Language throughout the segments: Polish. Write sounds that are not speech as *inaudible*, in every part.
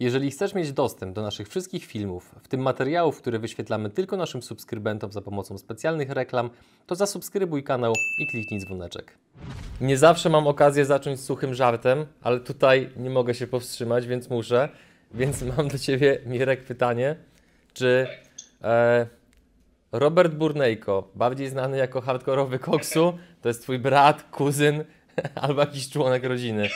Jeżeli chcesz mieć dostęp do naszych wszystkich filmów, w tym materiałów, które wyświetlamy tylko naszym subskrybentom za pomocą specjalnych reklam, to zasubskrybuj kanał i kliknij dzwoneczek. Nie zawsze mam okazję zacząć z suchym żartem, ale tutaj nie mogę się powstrzymać, więc muszę. Więc mam do Ciebie, Mirek, pytanie, czy e, Robert Burnejko, bardziej znany jako hardkorowy koksu, to jest Twój brat, kuzyn *laughs* albo jakiś członek rodziny?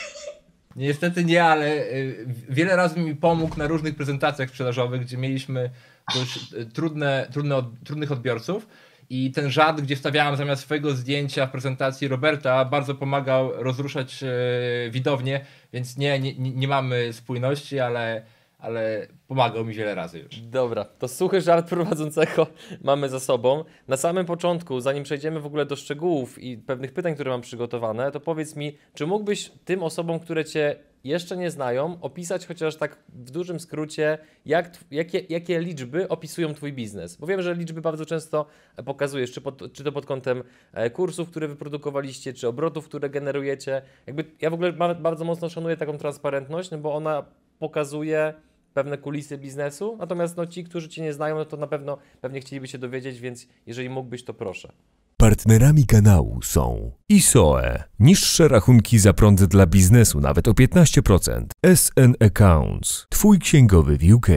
Niestety nie, ale y, wiele razy mi pomógł na różnych prezentacjach sprzedażowych, gdzie mieliśmy dość y, trudne, trudne, trudnych odbiorców. I ten żart, gdzie wstawiałem zamiast swojego zdjęcia w prezentacji Roberta, bardzo pomagał rozruszać y, widownię, więc nie, nie, nie mamy spójności, ale ale pomagał mi wiele razy już. Dobra, to suchy żart prowadzącego *laughs* mamy za sobą. Na samym początku, zanim przejdziemy w ogóle do szczegółów i pewnych pytań, które mam przygotowane, to powiedz mi, czy mógłbyś tym osobom, które Cię jeszcze nie znają, opisać chociaż tak w dużym skrócie, jak, jakie, jakie liczby opisują Twój biznes? Bo wiem, że liczby bardzo często pokazujesz, czy, pod, czy to pod kątem e, kursów, które wyprodukowaliście, czy obrotów, które generujecie. Jakby ja w ogóle bardzo mocno szanuję taką transparentność, no bo ona pokazuje pewne kulisy biznesu, natomiast no, ci, którzy Cię nie znają, no to na pewno pewnie chcieliby się dowiedzieć, więc jeżeli mógłbyś, to proszę. Partnerami kanału są ISOE, niższe rachunki za prąd dla biznesu nawet o 15%, SN Accounts, Twój księgowy w UK,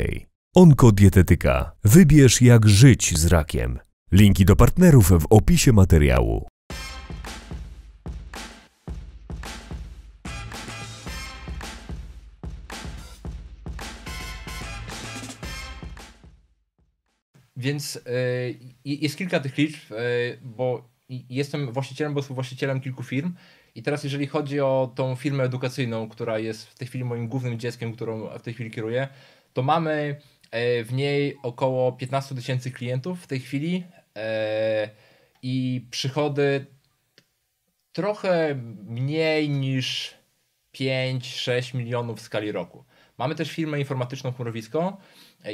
Onkodietetyka, wybierz jak żyć z rakiem. Linki do partnerów w opisie materiału. Więc y, jest kilka tych liczb, y, bo jestem właścicielem, bo jestem właścicielem kilku firm. I teraz, jeżeli chodzi o tą firmę edukacyjną, która jest w tej chwili moim głównym dzieckiem, którą w tej chwili kieruję, to mamy y, w niej około 15 tysięcy klientów w tej chwili i przychody trochę mniej niż 5-6 milionów w skali roku. Mamy też firmę informatyczną chmurowisko,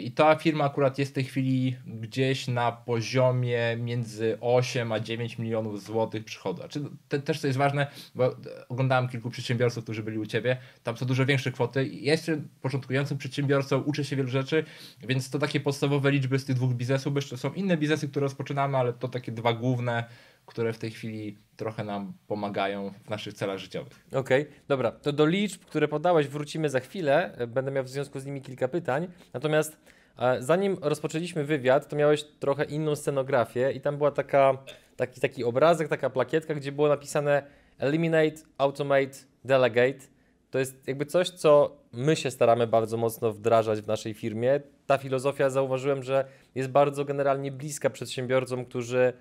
i ta firma akurat jest w tej chwili gdzieś na poziomie między 8 a 9 milionów złotych przychodu. Znaczy, te, też co jest ważne, bo oglądałem kilku przedsiębiorców, którzy byli u Ciebie, tam są dużo większe kwoty. Ja jestem początkującym przedsiębiorcą, uczę się wielu rzeczy, więc to takie podstawowe liczby z tych dwóch biznesów, jeszcze są inne biznesy, które rozpoczynamy, ale to takie dwa główne, które w tej chwili trochę nam pomagają w naszych celach życiowych. Okej, okay, dobra. To do liczb, które podałeś, wrócimy za chwilę. Będę miał w związku z nimi kilka pytań. Natomiast e, zanim rozpoczęliśmy wywiad, to miałeś trochę inną scenografię i tam była taka, taki, taki obrazek, taka plakietka, gdzie było napisane Eliminate, Automate, Delegate. To jest jakby coś, co my się staramy bardzo mocno wdrażać w naszej firmie. Ta filozofia zauważyłem, że jest bardzo generalnie bliska przedsiębiorcom, którzy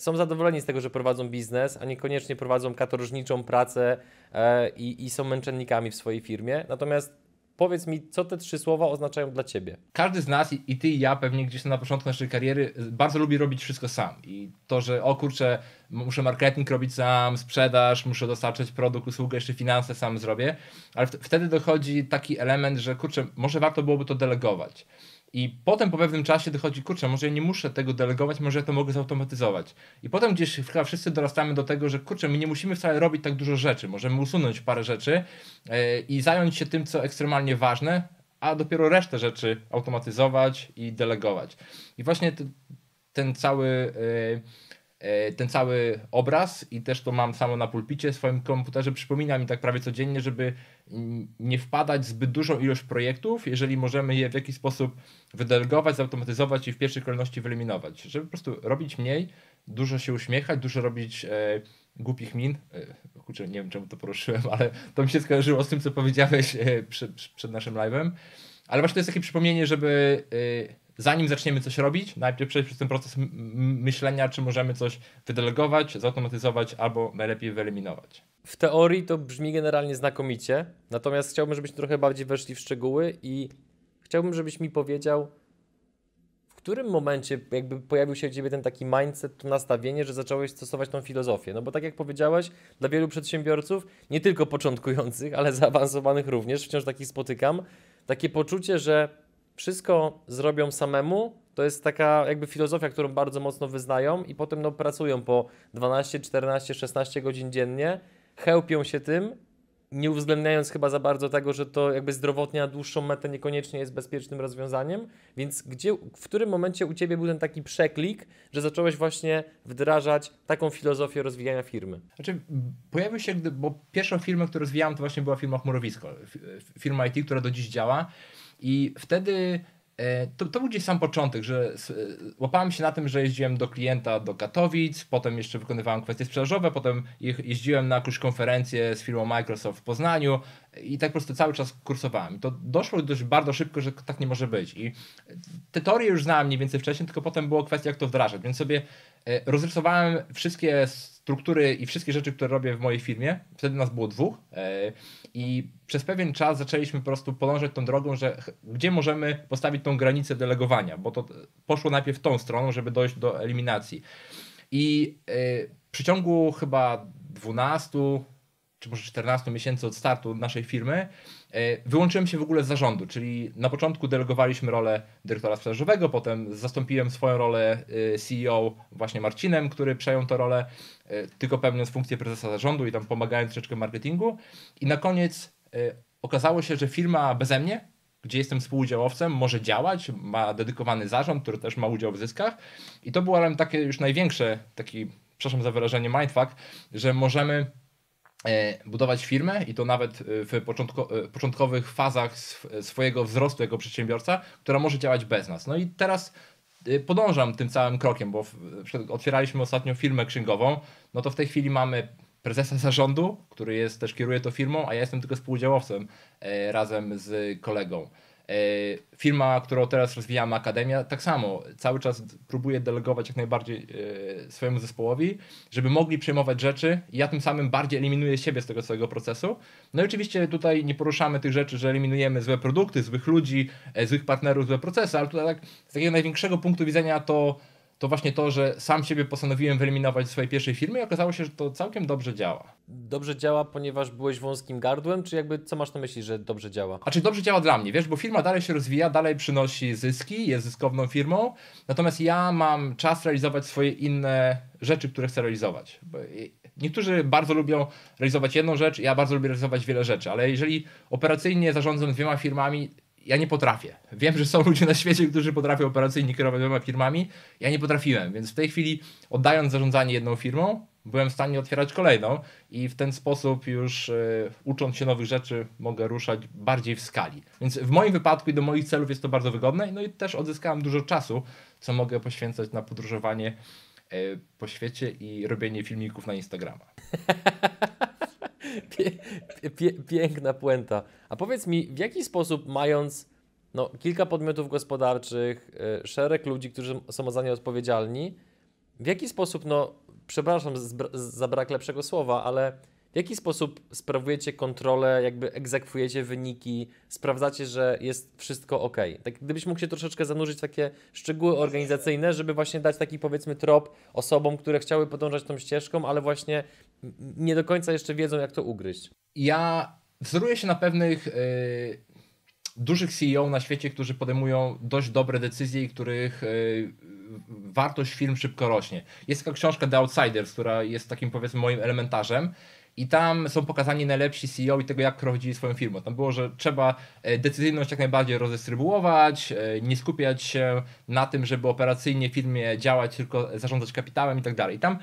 są zadowoleni z tego, że prowadzą biznes, a niekoniecznie prowadzą katorżniczą pracę e, i, i są męczennikami w swojej firmie. Natomiast powiedz mi, co te trzy słowa oznaczają dla ciebie? Każdy z nas, i ty i ja pewnie gdzieś na początku naszej kariery, bardzo lubi robić wszystko sam. I to, że o kurczę, muszę marketing robić sam, sprzedaż, muszę dostarczać produkt, usługę, jeszcze finanse sam zrobię, ale wtedy dochodzi taki element, że kurczę, może warto byłoby to delegować. I potem po pewnym czasie dochodzi, kurczę, może ja nie muszę tego delegować, może ja to mogę zautomatyzować. I potem gdzieś chyba wszyscy dorastamy do tego, że kurczę, my nie musimy wcale robić tak dużo rzeczy, możemy usunąć parę rzeczy yy, i zająć się tym, co ekstremalnie ważne, a dopiero resztę rzeczy automatyzować i delegować. I właśnie ten cały... Yy, E, ten cały obraz i też to mam samo na pulpicie w swoim komputerze, przypomina mi tak prawie codziennie, żeby nie wpadać zbyt dużą ilość projektów, jeżeli możemy je w jakiś sposób wydelegować, zautomatyzować i w pierwszej kolejności wyeliminować. Żeby po prostu robić mniej, dużo się uśmiechać, dużo robić e, głupich min. E, kurczę, nie wiem czemu to poruszyłem, ale to mi się skojarzyło z tym, co powiedziałeś e, przed, przed naszym live'em. Ale właśnie to jest takie przypomnienie, żeby e, zanim zaczniemy coś robić, najpierw przejść przez ten proces myślenia, czy możemy coś wydelegować, zautomatyzować albo najlepiej wyeliminować. W teorii to brzmi generalnie znakomicie, natomiast chciałbym, żebyśmy trochę bardziej weszli w szczegóły i chciałbym, żebyś mi powiedział, w którym momencie jakby pojawił się u Ciebie ten taki mindset, to nastawienie, że zacząłeś stosować tą filozofię. No bo tak jak powiedziałeś, dla wielu przedsiębiorców, nie tylko początkujących, ale zaawansowanych również, wciąż takich spotykam, takie poczucie, że wszystko zrobią samemu, to jest taka jakby filozofia, którą bardzo mocno wyznają i potem no, pracują po 12, 14, 16 godzin dziennie, chełpią się tym nie uwzględniając chyba za bardzo tego, że to jakby zdrowotnie na dłuższą metę niekoniecznie jest bezpiecznym rozwiązaniem. Więc gdzie, w którym momencie u Ciebie był ten taki przeklik, że zacząłeś właśnie wdrażać taką filozofię rozwijania firmy? Znaczy, pojawił się, bo pierwszą firmę, którą rozwijałem, to właśnie była firma Chmurowisko, firma IT, która do dziś działa i wtedy E, to, to był gdzieś sam początek, że e, łapałem się na tym, że jeździłem do klienta do Katowic, potem jeszcze wykonywałem kwestie sprzedażowe, potem jeździłem na jakąś konferencję z firmą Microsoft w Poznaniu i tak po prostu cały czas kursowałem. I to doszło dość bardzo szybko, że tak nie może być. I te teorie już znałem mniej więcej wcześniej, tylko potem było kwestia, jak to wdrażać. Więc sobie e, rozrysowałem wszystkie struktury i wszystkie rzeczy, które robię w mojej firmie. Wtedy nas było dwóch. I przez pewien czas zaczęliśmy po prostu podążać tą drogą, że gdzie możemy postawić tą granicę delegowania, bo to poszło najpierw tą stroną, żeby dojść do eliminacji. I yy, w przeciągu chyba 12 czy może 14 miesięcy od startu naszej firmy, e, wyłączyłem się w ogóle z zarządu, czyli na początku delegowaliśmy rolę dyrektora sprzedażowego, potem zastąpiłem swoją rolę e, CEO właśnie Marcinem, który przejął tę rolę, e, tylko pełniąc funkcję prezesa zarządu i tam pomagając troszeczkę marketingu. I na koniec okazało się, że firma beze mnie, gdzie jestem współudziałowcem, może działać, ma dedykowany zarząd, który też ma udział w zyskach. I to było takie już największe, taki, przepraszam za wyrażenie, mindfuck, że możemy E, budować firmę i to nawet e, w początko, e, początkowych fazach swojego wzrostu jako przedsiębiorca, która może działać bez nas. No i teraz podążam tym całym krokiem, bo otwieraliśmy ostatnio firmę księgową, no to w tej chwili mamy prezesa zarządu, który jest też kieruje to firmą, a ja jestem tylko współudziałowcem razem z kolegą. E, firma, którą teraz rozwijamy, Akademia, tak samo cały czas próbuje delegować jak najbardziej e, swojemu zespołowi, żeby mogli przejmować rzeczy ja tym samym bardziej eliminuję siebie z tego całego procesu. No i oczywiście tutaj nie poruszamy tych rzeczy, że eliminujemy złe produkty, złych ludzi, e, złych partnerów, złe procesy, ale tutaj tak, z takiego największego punktu widzenia to to właśnie to, że sam siebie postanowiłem wyeliminować z swojej pierwszej firmy i okazało się, że to całkiem dobrze działa. Dobrze działa, ponieważ byłeś wąskim gardłem, czy jakby co masz na myśli, że dobrze działa? A czy dobrze działa dla mnie, wiesz, bo firma dalej się rozwija, dalej przynosi zyski, jest zyskowną firmą, natomiast ja mam czas realizować swoje inne rzeczy, które chcę realizować. Niektórzy bardzo lubią realizować jedną rzecz, ja bardzo lubię realizować wiele rzeczy, ale jeżeli operacyjnie zarządzam dwiema firmami, ja nie potrafię. Wiem, że są ludzie na świecie, którzy potrafią operacyjnie kierować dwoma firmami. Ja nie potrafiłem, więc w tej chwili oddając zarządzanie jedną firmą, byłem w stanie otwierać kolejną i w ten sposób już y, ucząc się nowych rzeczy mogę ruszać bardziej w skali. Więc w moim wypadku i do moich celów jest to bardzo wygodne no i też odzyskałem dużo czasu, co mogę poświęcać na podróżowanie y, po świecie i robienie filmików na Instagrama. *laughs* piękna puenta. A powiedz mi, w jaki sposób mając no, kilka podmiotów gospodarczych, y, szereg ludzi, którzy są za nie odpowiedzialni, w jaki sposób, no, przepraszam za brak lepszego słowa, ale w jaki sposób sprawujecie kontrolę, jakby egzekwujecie wyniki, sprawdzacie, że jest wszystko ok? Tak, gdybyś mógł się troszeczkę zanurzyć w takie szczegóły organizacyjne, żeby właśnie dać taki powiedzmy trop osobom, które chciały podążać tą ścieżką, ale właśnie nie do końca jeszcze wiedzą, jak to ugryźć. Ja wzoruję się na pewnych yy, dużych CEO na świecie, którzy podejmują dość dobre decyzje i których yy, wartość firm szybko rośnie. Jest taka książka The Outsiders, która jest takim powiedzmy moim elementarzem i tam są pokazani najlepsi CEO i tego, jak prowadzili swoją firmę. Tam było, że trzeba e, decyzyjność jak najbardziej rozdystrybuować, e, nie skupiać się na tym, żeby operacyjnie firmie działać, tylko zarządzać kapitałem i tak dalej. Tam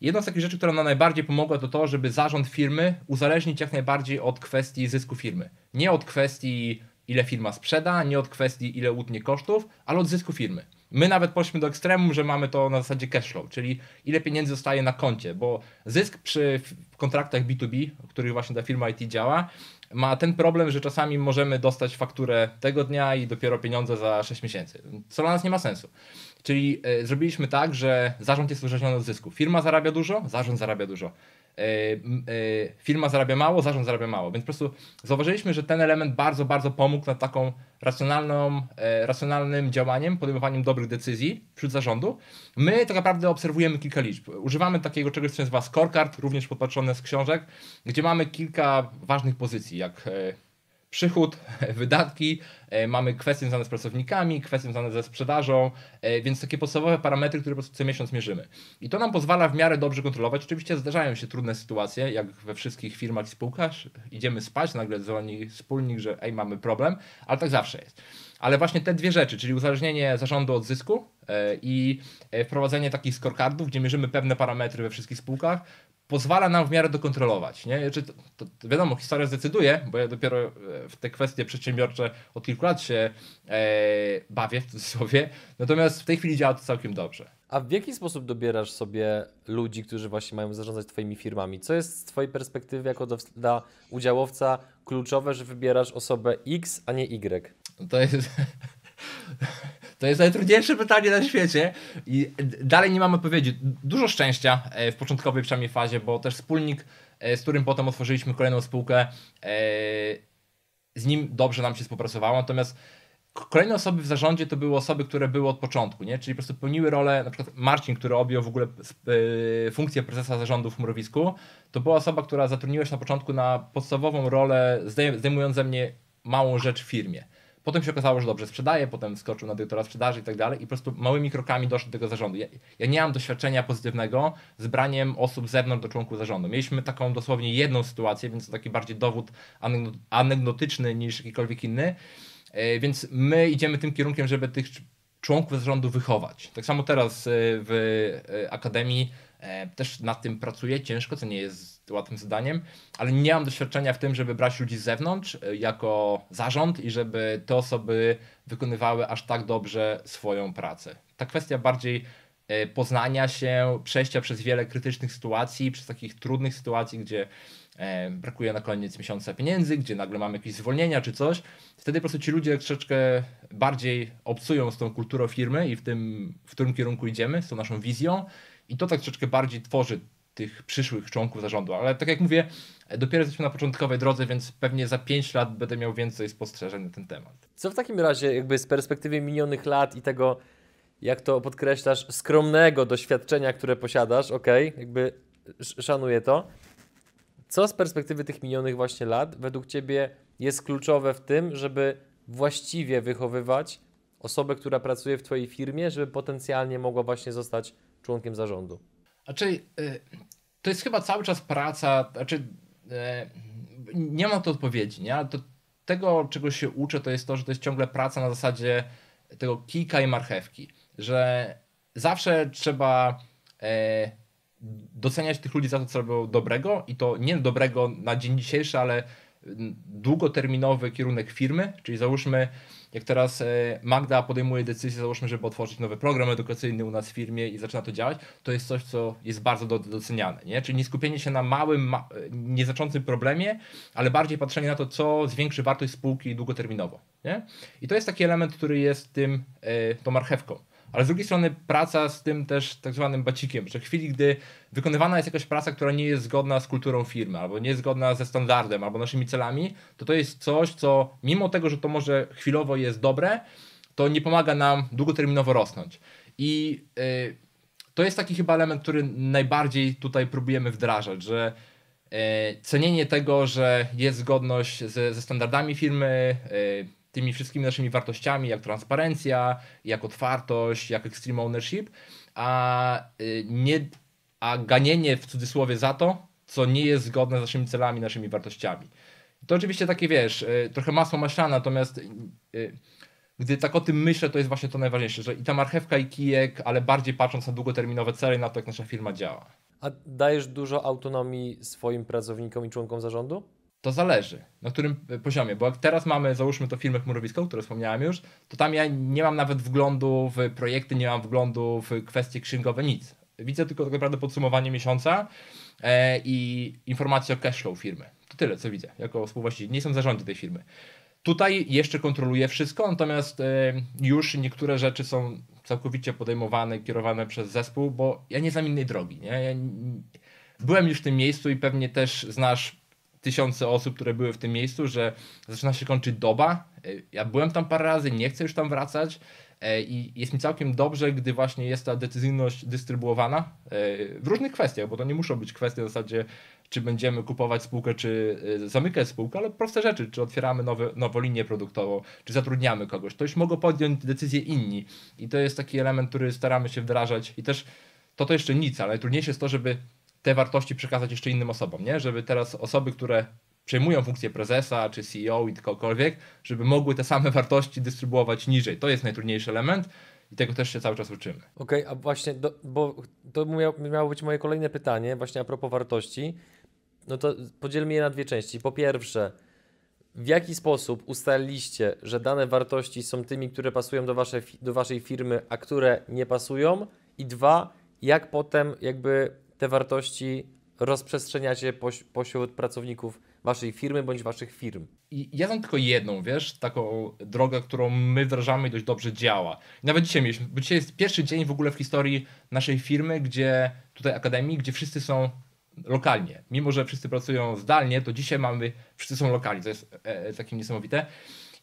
jedną z takich rzeczy, która nam najbardziej pomogła, to to, żeby zarząd firmy uzależnić jak najbardziej od kwestii zysku firmy. Nie od kwestii, ile firma sprzeda, nie od kwestii, ile utnie kosztów, ale od zysku firmy. My nawet poszliśmy do ekstremum, że mamy to na zasadzie cashflow, czyli ile pieniędzy zostaje na koncie, bo zysk przy kontraktach B2B, w których właśnie ta firma IT działa, ma ten problem, że czasami możemy dostać fakturę tego dnia i dopiero pieniądze za 6 miesięcy, co dla nas nie ma sensu. Czyli y, zrobiliśmy tak, że zarząd jest uzależniony od zysku. Firma zarabia dużo, zarząd zarabia dużo. E, e, firma zarabia mało, zarząd zarabia mało. Więc po prostu zauważyliśmy, że ten element bardzo, bardzo pomógł na taką racjonalną, e, racjonalnym działaniem, podejmowaniem dobrych decyzji wśród zarządu. My tak naprawdę obserwujemy kilka liczb. Używamy takiego czegoś, co się nazywa scorecard, również podpatrzone z książek, gdzie mamy kilka ważnych pozycji, jak przychód, *laughs* wydatki, e, mamy kwestie związane z pracownikami, kwestie związane ze sprzedażą, e, więc takie podstawowe parametry, które po prostu co miesiąc mierzymy. I to nam pozwala w miarę dobrze kontrolować. Oczywiście zdarzają się trudne sytuacje, jak we wszystkich firmach i spółkach. Idziemy spać, nagle dzwoni wspólnik, że ej, mamy problem, ale tak zawsze jest. Ale właśnie te dwie rzeczy, czyli uzależnienie zarządu od zysku e, i wprowadzenie takich scorecardów, gdzie mierzymy pewne parametry we wszystkich spółkach, pozwala nam w miarę dokontrolować. Nie? Czy to, to, to, wiadomo, historia zdecyduje, bo ja dopiero e, w te kwestie przedsiębiorcze od kilku lat się e, bawię, w cudzysłowie, natomiast w tej chwili działa to całkiem dobrze. A w jaki sposób dobierasz sobie ludzi, którzy właśnie mają zarządzać Twoimi firmami? Co jest z Twojej perspektywy jako do, dla udziałowca kluczowe, że wybierasz osobę X, a nie Y? To jest... To jest najtrudniejsze pytanie na świecie i dalej nie mam odpowiedzi. Dużo szczęścia e, w początkowej przynajmniej fazie, bo też wspólnik, e, z którym potem otworzyliśmy kolejną spółkę, e, z nim dobrze nam się współpracowało, natomiast kolejne osoby w zarządzie to były osoby, które były od początku, nie? czyli po prostu pełniły rolę, na przykład Marcin, który objął w ogóle funkcję prezesa zarządu w Chmurowisku, to była osoba, która zatrudniła się na początku na podstawową rolę, zdejmując ze mnie małą rzecz w firmie. Potem się okazało, że dobrze sprzedaje, potem skoczył na dyrektora sprzedaży i tak dalej i po prostu małymi krokami doszło do tego zarządu. Ja, ja, nie mam doświadczenia pozytywnego z braniem osób z zewnątrz do członków zarządu. Mieliśmy taką dosłownie jedną sytuację, więc to taki bardziej dowód anegdotyczny niż jakikolwiek inny. E, więc my idziemy tym kierunkiem, żeby tych członków zarządu wychować. Tak samo teraz e, w e, Akademii też nad tym pracuję ciężko, co nie jest łatwym zadaniem, ale nie mam doświadczenia w tym, żeby brać ludzi z zewnątrz e, jako zarząd i żeby te osoby wykonywały aż tak dobrze swoją pracę. Ta kwestia bardziej e, poznania się, przejścia przez wiele krytycznych sytuacji, przez takich trudnych sytuacji, gdzie e, brakuje na koniec miesiąca pieniędzy, gdzie nagle mamy jakieś zwolnienia czy coś, wtedy po prostu ci ludzie troszeczkę bardziej obcują z tą kulturą firmy i w tym, w którym kierunku idziemy, z tą naszą wizją i to tak troszeczkę bardziej tworzy tych przyszłych członków zarządu. Ale tak jak mówię, dopiero jesteśmy na początkowej drodze, więc pewnie za 5 lat będę miał więcej spostrzeżeń na ten temat. Co w takim razie, jakby z perspektywy minionych lat i tego, jak to podkreślasz, skromnego doświadczenia, które posiadasz, ok, jakby szanuję to. Co z perspektywy tych minionych właśnie lat według Ciebie jest kluczowe w tym, żeby właściwie wychowywać osobę, która pracuje w Twojej firmie, żeby potencjalnie mogła właśnie zostać członkiem zarządu? Znaczy, y, to jest chyba cały czas praca, znaczy, y, nie mam to odpowiedzi, nie? Ale to, tego, czego się uczę, to jest to, że to jest ciągle praca na zasadzie tego kijka i marchewki, że zawsze trzeba e, doceniać tych ludzi za to, co robią dobrego i to nie dobrego na dzień dzisiejszy, ale długoterminowy kierunek firmy, czyli załóżmy jak teraz e, Magda podejmuje decyzję, załóżmy, żeby otworzyć nowy program edukacyjny u nas w firmie i zaczyna to działać, to jest coś, co jest bardzo doceniane. Nie? Czyli nie skupienie się na małym, ma, nieznaczącym problemie, ale bardziej patrzenie na to, co zwiększy wartość spółki długoterminowo. Nie? I to jest taki element, który jest tym, e, tą marchewką ale z drugiej strony praca z tym też tak zwanym bacikiem, że w chwili, gdy wykonywana jest jakaś praca, która nie jest zgodna z kulturą firmy, albo nie jest zgodna ze standardem, albo naszymi celami, to to jest coś, co mimo tego, że to może chwilowo jest dobre, to nie pomaga nam długoterminowo rosnąć. I yy, to jest taki chyba element, który najbardziej tutaj próbujemy wdrażać, że yy, cenienie tego, że jest zgodność ze, ze standardami firmy, yy, tymi wszystkimi naszymi wartościami, jak transparencja, jak otwartość, jak extreme ownership, a, y, nie, a ganienie w cudzysłowie za to, co nie jest zgodne z naszymi celami, naszymi wartościami. To oczywiście takie, wiesz, y, trochę masło maślane, natomiast y, gdy tak o tym myślę, to jest właśnie to najważniejsze, że i ta marchewka i kijek, ale bardziej patrząc na długoterminowe cele i na to, jak nasza firma działa. A dajesz dużo autonomii swoim pracownikom i członkom zarządu? To zależy, na którym e, poziomie, bo jak teraz mamy, załóżmy to firmę chmurowisko, które wspomniałem już, to tam ja nie mam nawet wglądu w projekty, nie mam wglądu w kwestie księgowe, nic. Widzę tylko tak naprawdę podsumowanie miesiąca e, i informacje o cashflow firmy. To tyle, co widzę jako współwłaściciel. Nie są zarządzie tej firmy. Tutaj jeszcze kontroluję wszystko, natomiast e, już niektóre rzeczy są całkowicie podejmowane, kierowane przez zespół, bo ja nie znam innej drogi. Nie? Ja byłem już w tym miejscu i pewnie też znasz tysiące osób, które były w tym miejscu, że zaczyna się kończyć doba. E, ja byłem tam parę razy, nie chcę już tam wracać e, i jest mi całkiem dobrze, gdy właśnie jest ta decyzyjność dystrybuowana e, w różnych kwestiach, bo to nie muszą być kwestie w zasadzie, czy będziemy kupować spółkę, czy zamykać spółkę, ale proste rzeczy, czy otwieramy nowe, nową linię produktową, czy zatrudniamy kogoś. To już mogą podjąć decyzje inni i to jest taki element, który staramy się wdrażać i też to to jeszcze nic, ale najtrudniejsze jest to, żeby te wartości przekazać jeszcze innym osobom, nie? Żeby teraz osoby, które przejmują funkcję prezesa czy CEO i kogokolwiek, żeby mogły te same wartości dystrybuować niżej. To jest najtrudniejszy element i tego też się cały czas uczymy. Okej, okay, a właśnie, do, bo to miało, być moje kolejne pytanie, właśnie a propos wartości. No to podzielmy je na dwie części. Po pierwsze, w jaki sposób ustaliliście, że dane wartości są tymi, które pasują do do waszej firmy, a które nie pasują? I dwa, jak potem jakby te wartości rozprzestrzeniacie pośród pracowników waszej firmy bądź waszych firm? I ja znam tylko jedną, wiesz, taką drogę, którą my wdrażamy i dość dobrze działa. I nawet dzisiaj mieliśmy, bo dzisiaj jest pierwszy dzień w ogóle w historii naszej firmy, gdzie tutaj Akademii, gdzie wszyscy są lokalnie. Mimo, że wszyscy pracują zdalnie, to dzisiaj mamy, wszyscy są lokalni, to jest e, e takie niesamowite.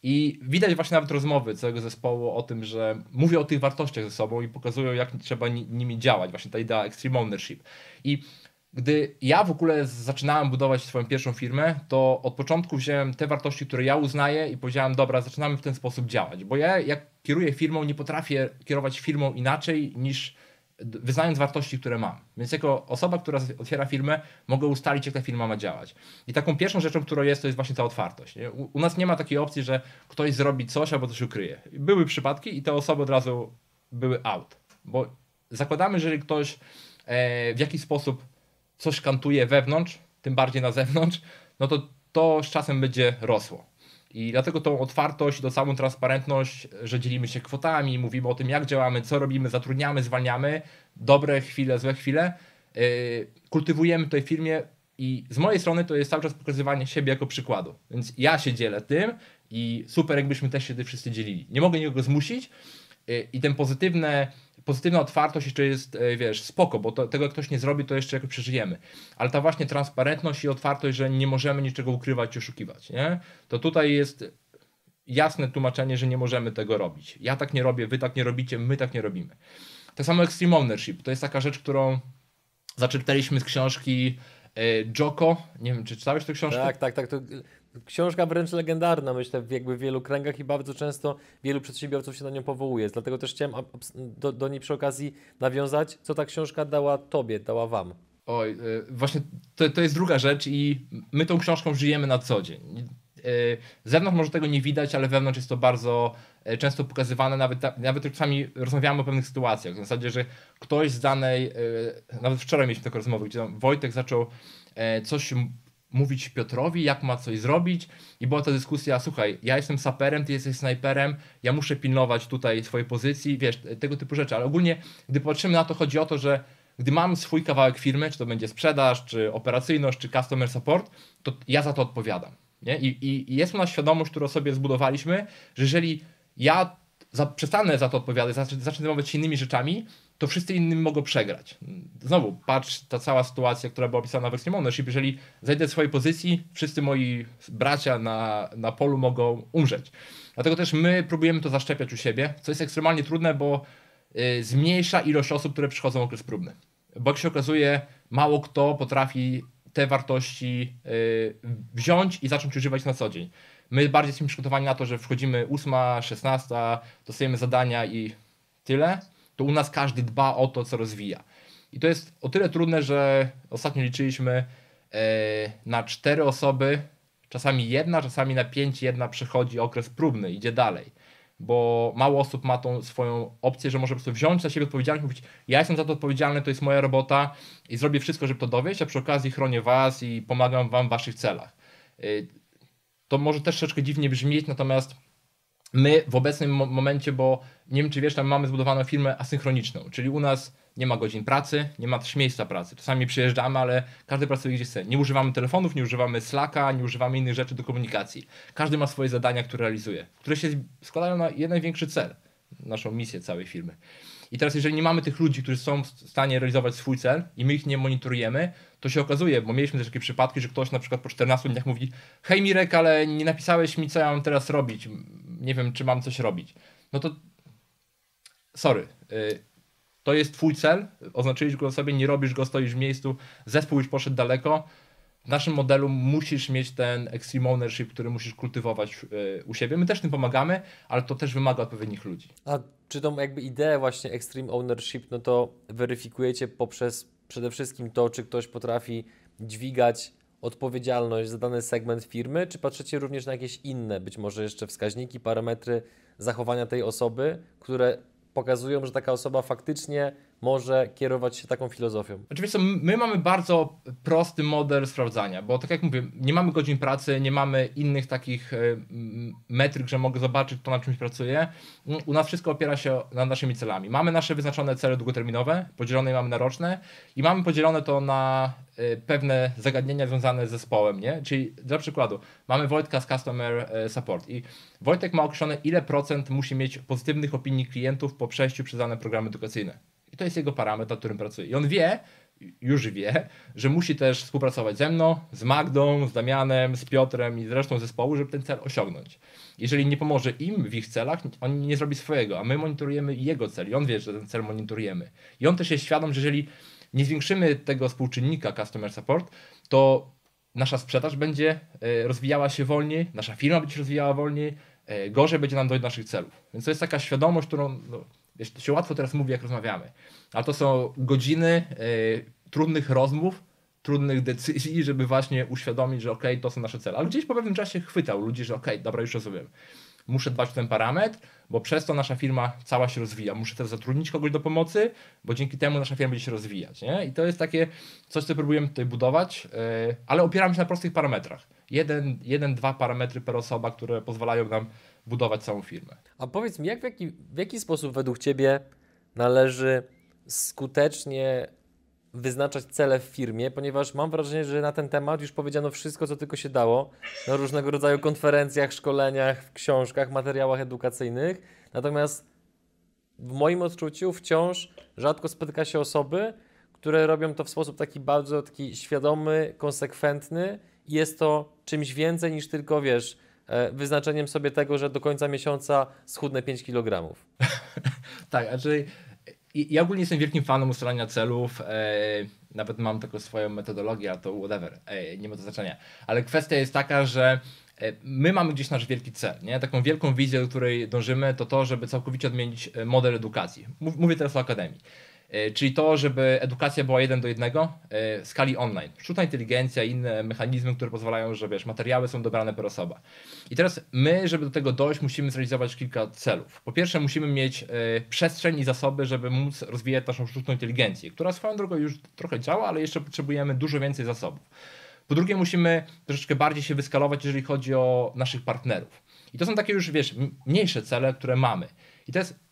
I widać właśnie nawet rozmowy całego zespołu o tym, że mówią o tych wartościach ze sobą i pokazują, jak trzeba nimi działać. Właśnie ta idea extreme ownership. I gdy ja w ogóle zaczynałem budować swoją pierwszą firmę, to od początku wziąłem te wartości, które ja uznaję i powiedziałem, dobra, zaczynamy w ten sposób działać. Bo ja, jak kieruję firmą, nie potrafię kierować firmą inaczej niż wyznając wartości, które mam. Więc jako osoba, która otwiera firmę, mogę ustalić, jak ta firma ma działać. I taką pierwszą rzeczą, którą jest, to jest właśnie ta otwartość. U, u nas nie ma takiej opcji, że ktoś zrobi coś albo coś ukryje. Były przypadki i te osoby od razu były out. Bo zakładamy, że jeżeli ktoś e, w jakiś sposób coś kantuje wewnątrz, tym bardziej na zewnątrz, no to to z czasem będzie rosło. I dlatego tą otwartość, tą samą transparentność, że dzielimy się kwotami, mówimy o tym, jak działamy, co robimy, zatrudniamy, zwalniamy, dobre chwile, złe chwile, yy, kultywujemy w tej firmie i z mojej strony to jest cały czas pokazywanie siebie jako przykładu. Więc ja się dzielę tym i super, jakbyśmy też się tym wszyscy dzielili. Nie mogę nikogo zmusić yy, i ten pozytywne pozytywna otwartość jeszcze jest, e, wiesz, spoko, bo to, tego jak ktoś nie zrobi, to jeszcze jakoś przeżyjemy. Ale ta właśnie transparentność i otwartość, że nie możemy niczego ukrywać czy oszukiwać, nie? To tutaj jest jasne tłumaczenie, że nie możemy tego robić. Ja tak nie robię, wy tak nie robicie, my tak nie robimy. Tak samo Extreme Ownership, to jest taka rzecz, którą zaczerpnęliśmy z książki e, Joko. Nie wiem, czy czytałeś tę książkę? Tak, tak, tak. To książka wręcz legendarna, myślę, w jakby w wielu kręgach i bardzo często wielu przedsiębiorców się na nią powołuje. Dlatego też chciałem do, do niej przy okazji nawiązać, co ta książka dała tobie, dała wam. Oj, y, właśnie to, to jest druga rzecz i my tą książką żyjemy na co dzień. Y, z zewnątrz może tego nie widać, ale wewnątrz jest to bardzo y, często pokazywane, nawet, nawet czasami rozmawiamy o pewnych sytuacjach. W zasadzie, że ktoś z danej, nawet wczoraj mieliśmy taką rozmowę, gdzie Wojtek zaczął coś mówić Piotrowi, jak ma coś zrobić i była ta dyskusja, słuchaj, ja jestem saperem, ty jesteś snajperem, ja muszę pilnować tutaj swojej pozycji, wiesz, tego typu rzeczy, ale ogólnie, gdy patrzymy na to, chodzi o to, że gdy mam swój kawałek firmy, czy to będzie sprzedaż, czy operacyjność, czy customer support, to ja za to odpowiadam. Nie? I, i, jest u nas świadomość, którą sobie zbudowaliśmy, że jeżeli ja za, przestanę za to odpowiadać, zacznę zajmować się innymi rzeczami, to wszyscy inni mogą przegrać. Znowu, patrz, ta cała sytuacja, która była opisana w Extreme Ownership, jeżeli zejdę z swojej pozycji, wszyscy moi bracia na, na polu mogą umrzeć. Dlatego też my próbujemy to zaszczepiać u siebie, co jest ekstremalnie trudne, bo y, zmniejsza ilość osób, które przychodzą w okres próbny. Bo jak się okazuje, mało kto potrafi te wartości y, wziąć i zacząć używać na co dzień. My bardziej jesteśmy przygotowani na to, że wchodzimy 8, 16, dostajemy zadania i tyle to u nas każdy dba o to, co rozwija. I to jest o tyle trudne, że ostatnio liczyliśmy e, na cztery osoby, czasami jedna, czasami na pięć jedna przechodzi okres próbny, idzie dalej. Bo mało osób ma tą swoją opcję, że może po prostu wziąć na siebie odpowiedzialność, mówić, ja jestem za to odpowiedzialny, to jest moja robota i zrobię wszystko, żeby to dowieść, a przy okazji chronię was i pomagam wam w waszych celach. E, to może też troszeczkę dziwnie brzmieć, natomiast my w obecnym momencie, bo nie wiem czy wiesz, tam mamy zbudowaną firmę asynchroniczną, czyli u nas nie ma godzin pracy, nie ma też miejsca pracy. Czasami przyjeżdżamy, ale każdy pracuje gdzie chce. Nie używamy telefonów, nie używamy Slacka, nie używamy innych rzeczy do komunikacji. Każdy ma swoje zadania, które realizuje, które się składają na jeden większy cel, naszą misję całej firmy. I teraz, jeżeli nie mamy tych ludzi, którzy są w stanie realizować swój cel i my ich nie monitorujemy, to się okazuje, bo mieliśmy też takie przypadki, że ktoś na przykład po 14 dniach mówi: Hej Mirek, ale nie napisałeś mi, co ja mam teraz robić. Nie wiem, czy mam coś robić. No to. Sorry. Y, to jest twój cel, oznaczyłeś go sobie, nie robisz go, stoisz w miejscu, zespół już poszedł daleko. W naszym modelu musisz mieć ten extreme ownership, który musisz kultywować y, u siebie. My też tym pomagamy, ale to też wymaga odpowiednich ludzi. A czy tą jakby ideę właśnie extreme ownership, no to weryfikujecie poprzez przede wszystkim to, czy ktoś potrafi dźwigać odpowiedzialność za dany segment firmy, czy patrzycie również na jakieś inne, być może jeszcze wskaźniki, parametry zachowania tej osoby, które pokazują, że taka osoba faktycznie może kierować się taką filozofią. Oczywiście my mamy bardzo prosty model sprawdzania, bo tak jak mówię, nie mamy godzin pracy, nie mamy innych takich e, metryk, że mogę zobaczyć, kto na czymś pracuje. U nas wszystko opiera się na naszymi celami. Mamy nasze wyznaczone cele długoterminowe, podzielone mamy na roczne i mamy podzielone to na e, pewne zagadnienia związane z zespołem, nie? Czyli dla przykładu, mamy Wojtka z Customer e, Support i Wojtek ma określone ile procent musi mieć pozytywnych opinii klientów po przejściu przez dane programy edukacyjne. To jest jego parametr, którym pracuje. I on wie, już wie, że musi też współpracować ze mną, z Magdą, z Damianem, z Piotrem i z resztą zespołu, żeby ten cel osiągnąć. Jeżeli nie pomoże im w ich celach, on nie zrobi swojego, a my monitorujemy jego cel i on wie, że ten cel monitorujemy. I on też jest świadom, że jeżeli nie zwiększymy tego współczynnika Customer Support, to nasza sprzedaż będzie e, rozwijała się wolniej, nasza firma będzie się rozwijała wolniej, e, gorzej będzie nam dojść do naszych celów. Więc to jest taka świadomość, którą no, Wiesz, to się łatwo teraz mówi, jak rozmawiamy, ale to są godziny y, trudnych rozmów, trudnych decyzji, żeby właśnie uświadomić, że ok, to są nasze cele. Ale gdzieś po pewnym czasie chwytał ludzi, że ok, dobra, już rozumiem. Muszę dbać o ten parametr, bo przez to nasza firma cała się rozwija. Muszę też zatrudnić kogoś do pomocy, bo dzięki temu nasza firma będzie się rozwijać. Nie? I to jest takie coś, co próbujemy tutaj budować, yy, ale opieramy się na prostych parametrach. Jeden, jeden, dwa parametry per osoba, które pozwalają nam budować całą firmę. A powiedz mi, jak w jaki, w jaki sposób według Ciebie należy skutecznie wyznaczać cele w firmie, ponieważ mam wrażenie, że na ten temat już powiedziano wszystko, co tylko się dało na różnego rodzaju konferencjach, szkoleniach, w książkach, materiałach edukacyjnych. Natomiast w moim odczuciu wciąż rzadko spotyka się osoby, które robią to w sposób taki bardzo taki świadomy, konsekwentny jest to czymś więcej niż tylko, wiesz, E, wyznaczeniem sobie tego, że do końca miesiąca schudnę 5 kg. *laughs* tak, znaczy ja ogólnie jestem wielkim fanem ustalania celów. E, nawet mam taką swoją metodologię, a to whatever, e, nie ma to znaczenia. Ale kwestia jest taka, że my mamy gdzieś nasz wielki cel, nie? taką wielką wizję, do której dążymy, to to, żeby całkowicie odmienić model edukacji. Mówię teraz o akademii. E, czyli to, żeby edukacja była jeden do jednego e, w skali online. Sztuczna inteligencja i inne mechanizmy, które pozwalają, że wiesz, materiały są dobrane per osoba. I teraz my, żeby do tego dojść, musimy zrealizować kilka celów. Po pierwsze, musimy mieć e, przestrzeń i zasoby, żeby móc rozwijać naszą sztuczną inteligencję, która swoją drogą już trochę działa, ale jeszcze potrzebujemy dużo więcej zasobów. Po drugie, musimy troszeczkę bardziej się wyskalować, jeżeli chodzi o naszych partnerów. I to są takie już, wiesz, mniejsze cele, które mamy. I to jest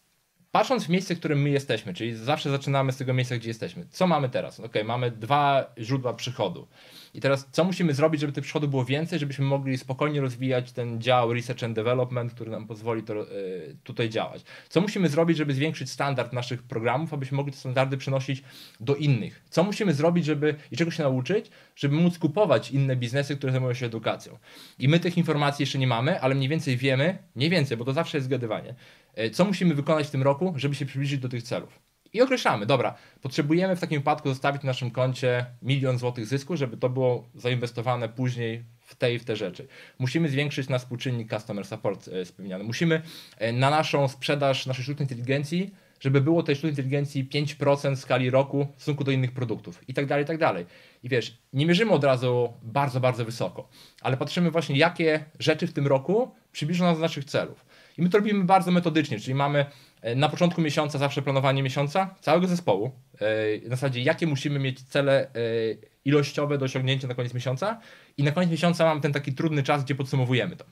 patrząc w miejsce, w którym my jesteśmy, czyli zawsze zaczynamy z tego miejsca, gdzie jesteśmy. Co mamy teraz? Ok, mamy dwa źródła przychodu. I teraz co musimy zrobić, żeby tych przychodów było więcej, żebyśmy mogli spokojnie rozwijać ten dział Research and Development, który nam pozwoli to, y, tutaj działać? Co musimy zrobić, żeby zwiększyć standard naszych programów, abyśmy mogli te standardy przenosić do innych? Co musimy zrobić, żeby i czego się nauczyć, żeby móc kupować inne biznesy, które zajmują się edukacją? I my tych informacji jeszcze nie mamy, ale mniej więcej wiemy, mniej więcej, bo to zawsze jest zgadywanie, co musimy wykonać w tym roku, żeby się przybliżyć do tych celów. I określamy, dobra, potrzebujemy w takim wypadku zostawić na naszym koncie milion złotych zysku, żeby to było zainwestowane później w te i w te rzeczy. Musimy zwiększyć nasz współczynnik customer support e, spełniany. Musimy e, na naszą sprzedaż naszej sztucznej inteligencji, żeby było tej sztucznej inteligencji 5% w skali roku w stosunku do innych produktów i tak dalej, i tak dalej. I wiesz, nie mierzymy od razu bardzo, bardzo wysoko, ale patrzymy właśnie, jakie rzeczy w tym roku przybliżą nas do naszych celów. I my to robimy bardzo metodycznie, czyli mamy E, na początku miesiąca zawsze planowanie miesiąca całego zespołu. E, na zasadzie, jakie musimy mieć cele e, ilościowe do osiągnięcia na koniec miesiąca. I na koniec miesiąca mam ten taki trudny czas, gdzie podsumowujemy to.